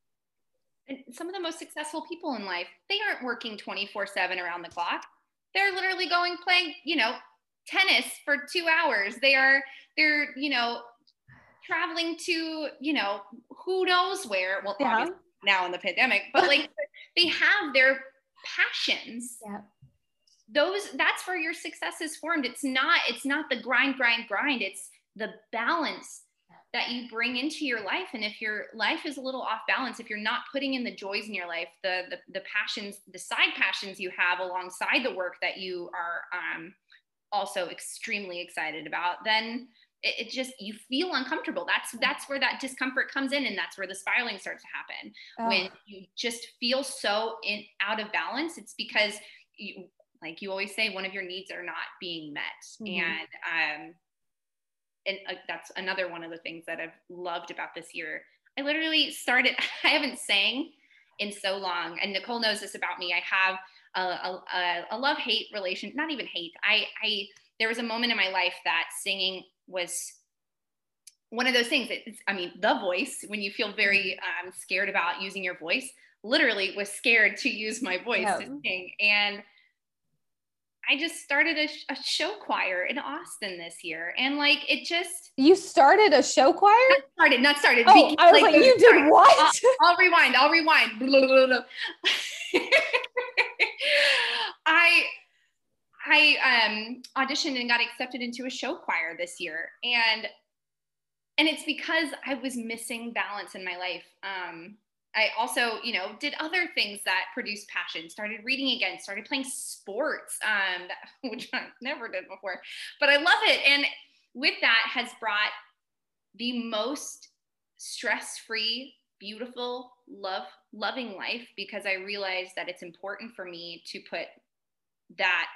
And some of the most successful people in life, they aren't working 24 7 around the clock. They're literally going playing, you know, tennis for two hours. They are, they're, you know, traveling to, you know, who knows where. Well, yeah. obviously now in the pandemic, but like they have their passions. Yeah. Those that's where your success is formed. It's not, it's not the grind, grind, grind. It's the balance that you bring into your life and if your life is a little off balance if you're not putting in the joys in your life the the, the passions the side passions you have alongside the work that you are um, also extremely excited about, then it, it, just you feel uncomfortable. That's that's where that discomfort comes in, and that's where the spiraling starts to happen. Oh. When you just feel so in out of balance, it's because you like you always say one of your needs are not being met, mm-hmm. and um, and uh, that's another one of the things that I've loved about this year. I literally started. I haven't sang in so long, and Nicole knows this about me. I have a, a, a love hate relation, not even hate. I, I, there was a moment in my life that singing was one of those things that I mean, the voice, when you feel very um, scared about using your voice, literally was scared to use my voice yeah. to sing. And I just started a, a, show choir in Austin this year. And like, it just. You started a show choir? Not started, not started. Oh, I was like, like you did what? I'll, I'll rewind. I'll rewind. I I um, auditioned and got accepted into a show choir this year, and and it's because I was missing balance in my life. Um, I also, you know, did other things that produced passion. Started reading again. Started playing sports, um, which I never did before, but I love it. And with that has brought the most stress-free, beautiful, love loving life because I realized that it's important for me to put that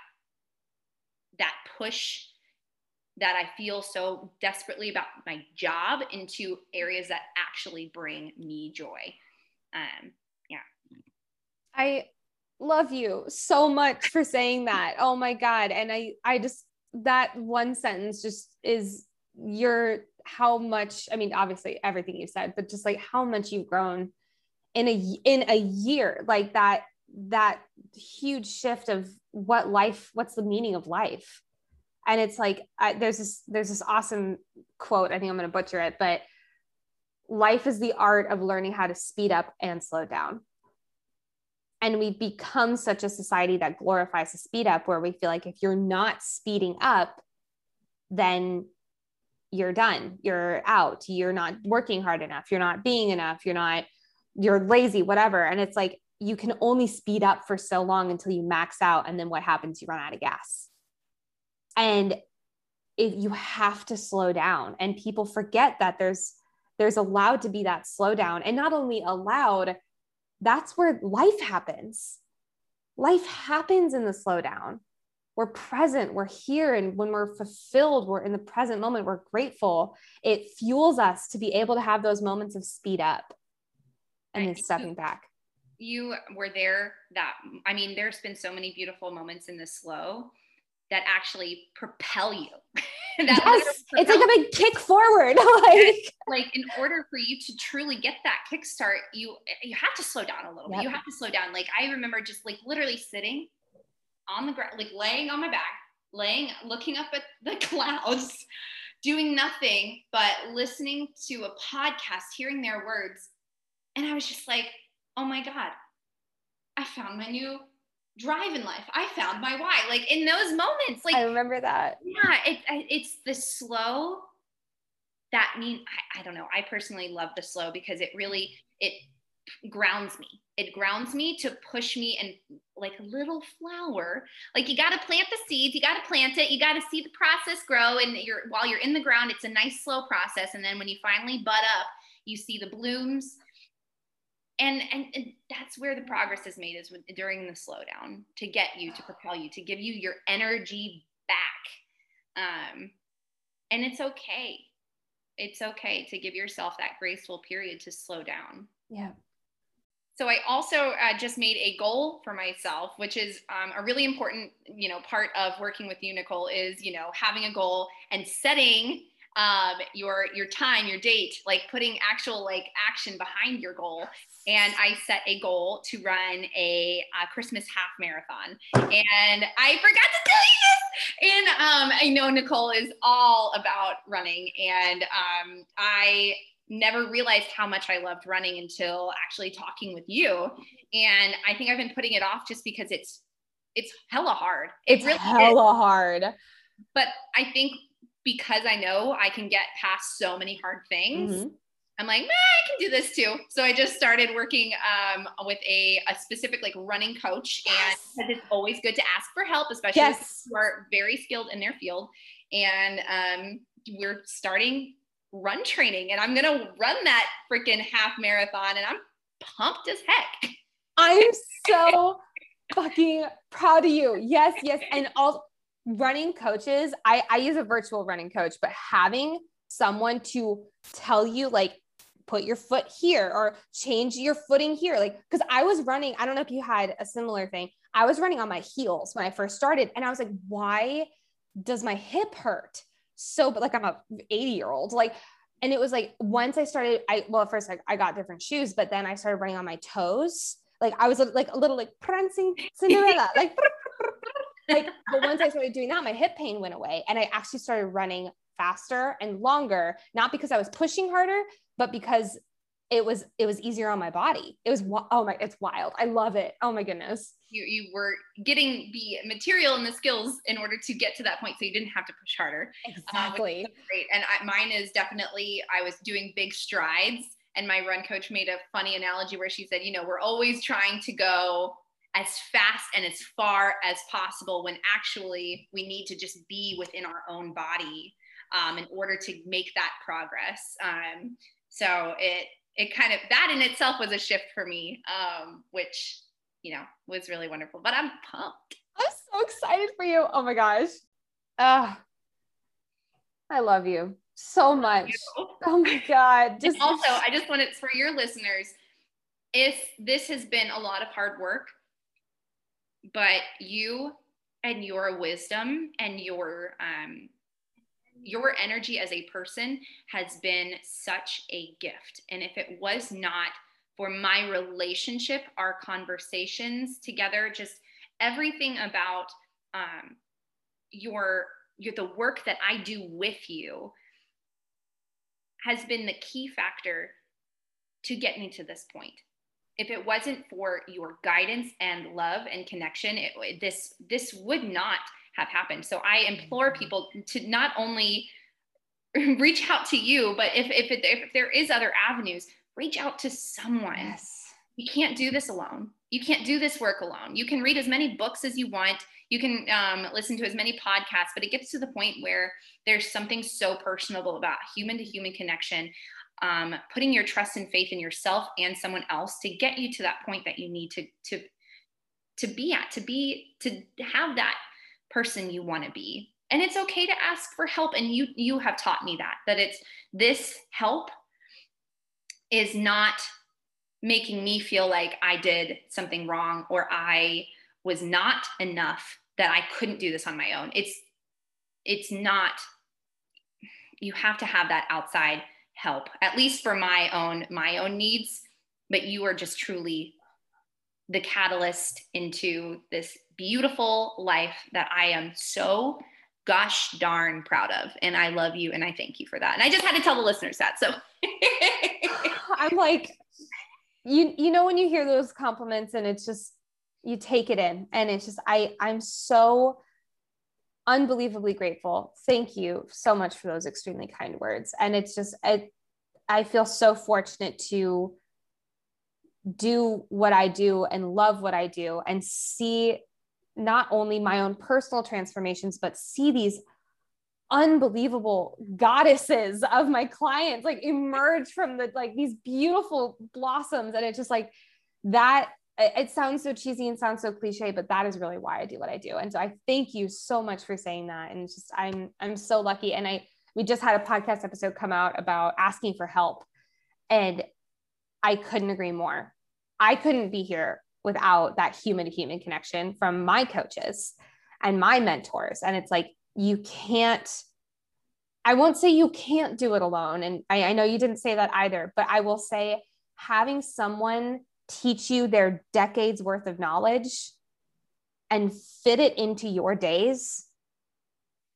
that push that I feel so desperately about my job into areas that actually bring me joy. Um, yeah. I love you so much for saying that. Oh my God. And I, I just, that one sentence just is your, how much, I mean, obviously everything you said, but just like how much you've grown in a, in a year, like that, that huge shift of what life, what's the meaning of life? and it's like I, there's this there's this awesome quote i think i'm going to butcher it but life is the art of learning how to speed up and slow down and we become such a society that glorifies the speed up where we feel like if you're not speeding up then you're done you're out you're not working hard enough you're not being enough you're not you're lazy whatever and it's like you can only speed up for so long until you max out and then what happens? You run out of gas. And if you have to slow down. And people forget that there's there's allowed to be that slowdown. And not only allowed that's where life happens. Life happens in the slowdown. We're present. We're here. And when we're fulfilled we're in the present moment. We're grateful. It fuels us to be able to have those moments of speed up and then stepping back you were there that i mean there's been so many beautiful moments in the slow that actually propel you. yes, it's like a big kick forward. like, like in order for you to truly get that kickstart, you you have to slow down a little yep. bit. You have to slow down. Like I remember just like literally sitting on the ground, like laying on my back, laying, looking up at the clouds, doing nothing but listening to a podcast, hearing their words. And I was just like, oh my God, I found my new drive in life. I found my why. Like in those moments, like I remember that. Yeah, it, it's the slow that mean I, I don't know. I personally love the slow because it really it grounds me. It grounds me to push me and like a little flower. Like you got to plant the seeds, you got to plant it, you got to see the process grow and you're while you're in the ground it's a nice slow process and then when you finally bud up, you see the blooms and, and, and that's where the progress is made is with, during the slowdown to get you to propel you to give you your energy back. Um, and it's okay. It's okay to give yourself that graceful period to slow down. Yeah. So i also uh, just made a goal for myself which is um, a really important you know part of working with you nicole is you know having a goal and setting um, your your time your date like putting actual like action behind your goal and I set a goal to run a, a, Christmas half marathon. And I forgot to tell you this. And um, I know Nicole is all about running, and um, I never realized how much I loved running until actually talking with you. And I think I've been putting it off just because it's it's hella hard. It's really hella is. hard. But I think because I know I can get past so many hard things. Mm-hmm I'm like, I can do this too. So I just started working um, with a, a specific like running coach, yes. and it's always good to ask for help, especially yes. who are very skilled in their field. And um, we're starting run training, and I'm gonna run that freaking half marathon, and I'm pumped as heck. I'm so fucking proud of you. Yes, yes, and all running coaches. I I use a virtual running coach, but having someone to tell you like put your foot here or change your footing here. Like, because I was running, I don't know if you had a similar thing. I was running on my heels when I first started, and I was like, why does my hip hurt? So, but like I'm a 80 year old, like, and it was like once I started, I well, at first like I got different shoes, but then I started running on my toes. Like I was like a little like prancing Cinderella, like like but once I started doing that, my hip pain went away and I actually started running faster and longer, not because I was pushing harder, but because it was it was easier on my body. It was oh my it's wild. I love it. Oh my goodness. You you were getting the material and the skills in order to get to that point, so you didn't have to push harder. Uh, exactly. great. And I, mine is definitely I was doing big strides, and my run coach made a funny analogy where she said, you know, we're always trying to go as fast and as far as possible when actually we need to just be within our own body um, in order to make that progress. Um, so it it kind of that in itself was a shift for me, um, which you know was really wonderful. But I'm pumped. I'm so excited for you. Oh my gosh. Uh, I love you so much. You. Oh my God. Just also, I just wanted for your listeners, if this has been a lot of hard work, but you and your wisdom and your um, your energy as a person has been such a gift. And if it was not for my relationship, our conversations together, just everything about um, your, your the work that I do with you has been the key factor to get me to this point. If it wasn't for your guidance and love and connection, it, this this would not have happened. So I implore people to not only reach out to you, but if if, it, if there is other avenues, reach out to someone. Yes. You can't do this alone. You can't do this work alone. You can read as many books as you want. You can um, listen to as many podcasts, but it gets to the point where there's something so personable about human to human connection, um, putting your trust and faith in yourself and someone else to get you to that point that you need to to to be at, to be to have that person you want to be. And it's okay to ask for help. And you you have taught me that that it's this help is not making me feel like I did something wrong or I was not enough that I couldn't do this on my own. It's it's not you have to have that outside help at least for my own my own needs but you are just truly the catalyst into this beautiful life that I am so gosh darn proud of. And I love you and I thank you for that. And I just had to tell the listeners that. So I'm like, you you know when you hear those compliments and it's just you take it in and it's just I I'm so unbelievably grateful. Thank you so much for those extremely kind words. And it's just I I feel so fortunate to do what I do and love what I do and see not only my own personal transformations, but see these unbelievable goddesses of my clients like emerge from the like these beautiful blossoms. And it's just like that. It sounds so cheesy and sounds so cliche, but that is really why I do what I do. And so I thank you so much for saying that. And just I'm I'm so lucky. And I we just had a podcast episode come out about asking for help. And I couldn't agree more. I couldn't be here without that human to human connection from my coaches and my mentors. And it's like, you can't, I won't say you can't do it alone. And I, I know you didn't say that either, but I will say having someone teach you their decades worth of knowledge and fit it into your days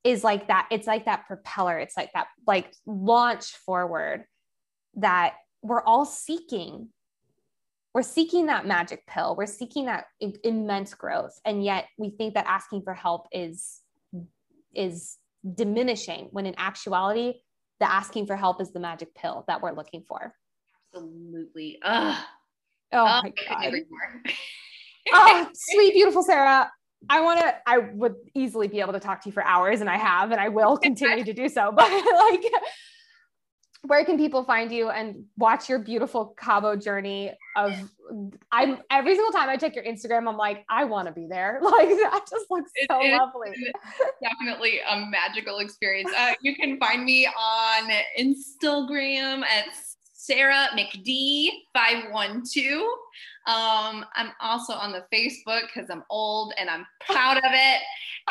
is like that. It's like that propeller. It's like that like launch forward that we're all seeking. We're seeking that magic pill. We're seeking that immense growth. And yet we think that asking for help is is diminishing when in actuality the asking for help is the magic pill that we're looking for. Absolutely. Ugh. Oh, oh my god oh sweet beautiful sarah I want to, I would easily be able to talk to you for hours and I have, and I will continue to do so. But like, where can people find you and watch your beautiful Cabo journey of I'm every single time I check your Instagram, I'm like, I want to be there. Like that just looks so it, lovely. Definitely a magical experience. Uh, you can find me on Instagram at Sarah McD 512. Um, I'm also on the Facebook because I'm old and I'm proud of it.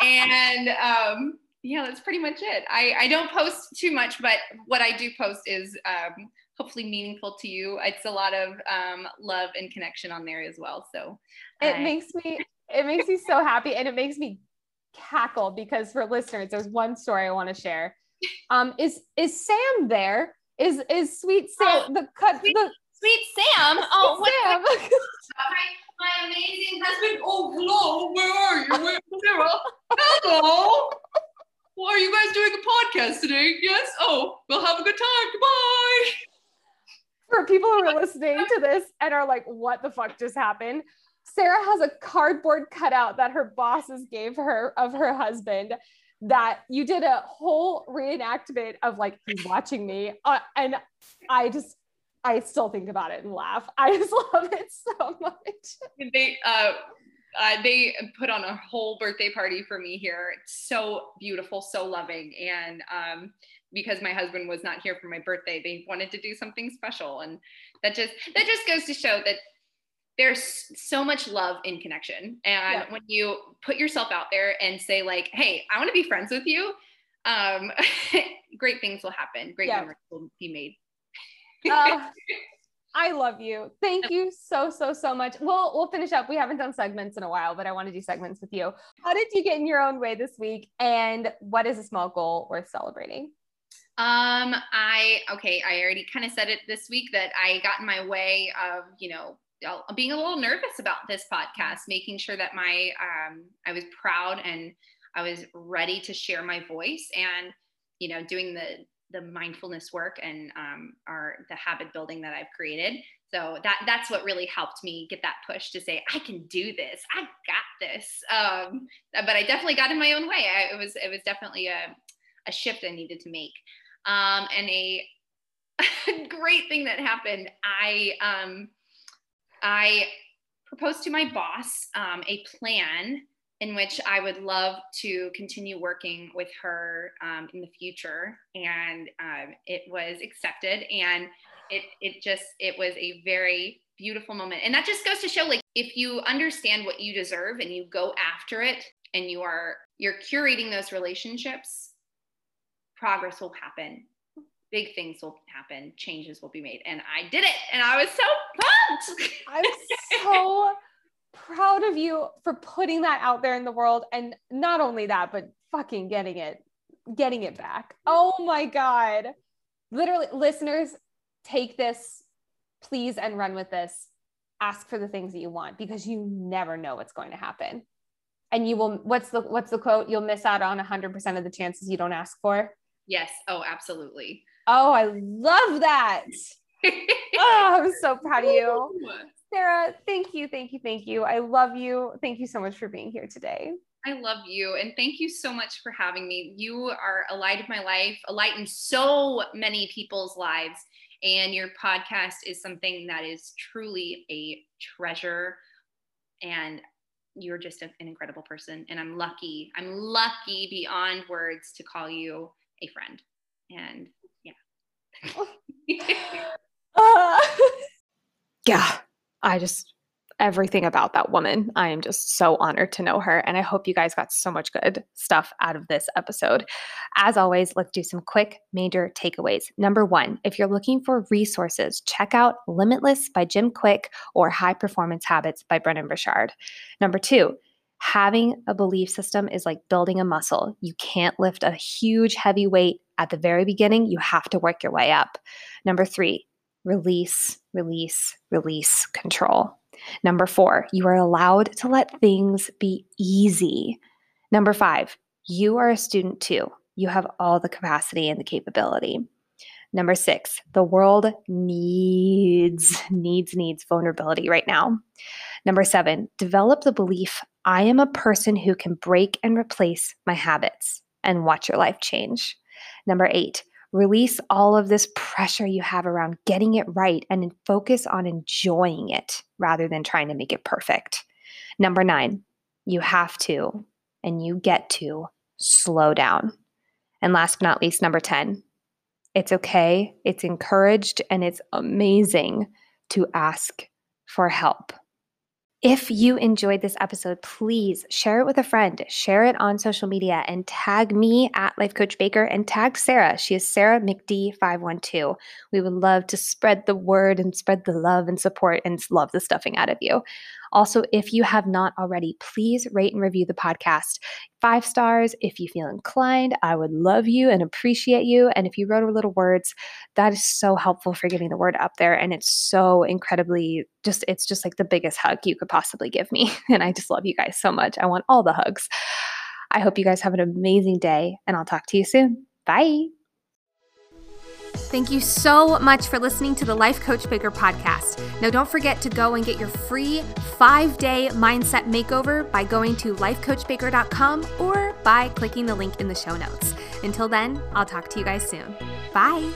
And um, yeah, that's pretty much it. I, I don't post too much, but what I do post is um, hopefully meaningful to you. It's a lot of um, love and connection on there as well. So it makes me it makes me so happy, and it makes me cackle because for listeners, there's one story I want to share. Um, is is Sam there? Is is Sweet Sam oh, the cut sweet, the Sweet Sam? Oh, what, Sam. What, my amazing husband. Oh, hello. Where are you? Where, Sarah? Hello. Well, are you guys doing a podcast today? Yes. Oh, we'll have a good time. Goodbye. For people who are listening to this and are like, what the fuck just happened? Sarah has a cardboard cutout that her bosses gave her of her husband. That you did a whole reenactment of like watching me, uh, and I just I still think about it and laugh. I just love it so much. They uh, uh, they put on a whole birthday party for me here. It's so beautiful, so loving, and um, because my husband was not here for my birthday, they wanted to do something special, and that just that just goes to show that there's so much love in connection, and yeah. when you put yourself out there and say like, "Hey, I want to be friends with you," um, great things will happen. Great yeah. memories will be made. uh, I love you. Thank you so, so, so much. We'll we'll finish up. We haven't done segments in a while, but I want to do segments with you. How did you get in your own way this week? And what is a small goal worth celebrating? Um, I okay, I already kind of said it this week that I got in my way of, you know, being a little nervous about this podcast, making sure that my um I was proud and I was ready to share my voice and you know, doing the the mindfulness work and um, our the habit building that I've created. So that that's what really helped me get that push to say I can do this. I got this. Um, but I definitely got in my own way. I, it was it was definitely a a shift I needed to make. Um, and a, great thing that happened. I um, I proposed to my boss um, a plan in which I would love to continue working with her um, in the future. And um, it was accepted. And it, it just, it was a very beautiful moment. And that just goes to show like, if you understand what you deserve and you go after it and you are, you're curating those relationships, progress will happen. Big things will happen, changes will be made. And I did it. And I was so pumped. I'm so proud of you for putting that out there in the world. And not only that but fucking getting it getting it back. Oh my god. Literally listeners take this please and run with this. Ask for the things that you want because you never know what's going to happen. And you will what's the what's the quote? You'll miss out on 100% of the chances you don't ask for. Yes. Oh absolutely oh i love that oh i'm so proud of you Sarah, thank you, thank you, thank you. I love you. Thank you so much for being here today. I love you. And thank you so much for having me. You are a light of my life, a light in so many people's lives. And your podcast is something that is truly a treasure. And you're just an incredible person. And I'm lucky, I'm lucky beyond words to call you a friend. And. Uh, yeah. I just, everything about that woman. I am just so honored to know her. And I hope you guys got so much good stuff out of this episode. As always, let's do some quick major takeaways. Number one, if you're looking for resources, check out Limitless by Jim Kwik or High Performance Habits by Brendon Burchard. Number two, having a belief system is like building a muscle. You can't lift a huge, heavy weight at the very beginning. You have to work your way up. Number three, release, release, release, control. Number four, you are allowed to let things be easy. Number five, you are a student too. You have all the capacity and the capability. Number six, the world needs, needs, needs vulnerability right now. Number seven, develop the belief I am a person who can break and replace my habits and watch your life change. Number eight, Release all of this pressure you have around getting it right and focus on enjoying it rather than trying to make it perfect. Number nine, you have to and you get to slow down. And last but not least, number 10, it's okay, it's encouraged, and it's amazing to ask for help. If you enjoyed this episode, please share it with a friend, share it on social media, and tag me at Life Coach Baker and tag Sarah. She is Sarah McD512. We would love to spread the word and spread the love and support and love the stuffing out of you. Also, if you have not already, please rate and review the podcast. Five stars if you feel inclined. I would love you and appreciate you. And if you wrote a little words, that is so helpful for getting the word up there. And it's so incredibly just, it's just like the biggest hug you could possibly give me. And I just love you guys so much. I want all the hugs. I hope you guys have an amazing day, and I'll talk to you soon. Bye. Thank you so much for listening to the Life Coach Baker podcast. Now, don't forget to go and get your free five day mindset makeover by going to lifecoachbaker.com or by clicking the link in the show notes. Until then, I'll talk to you guys soon. Bye.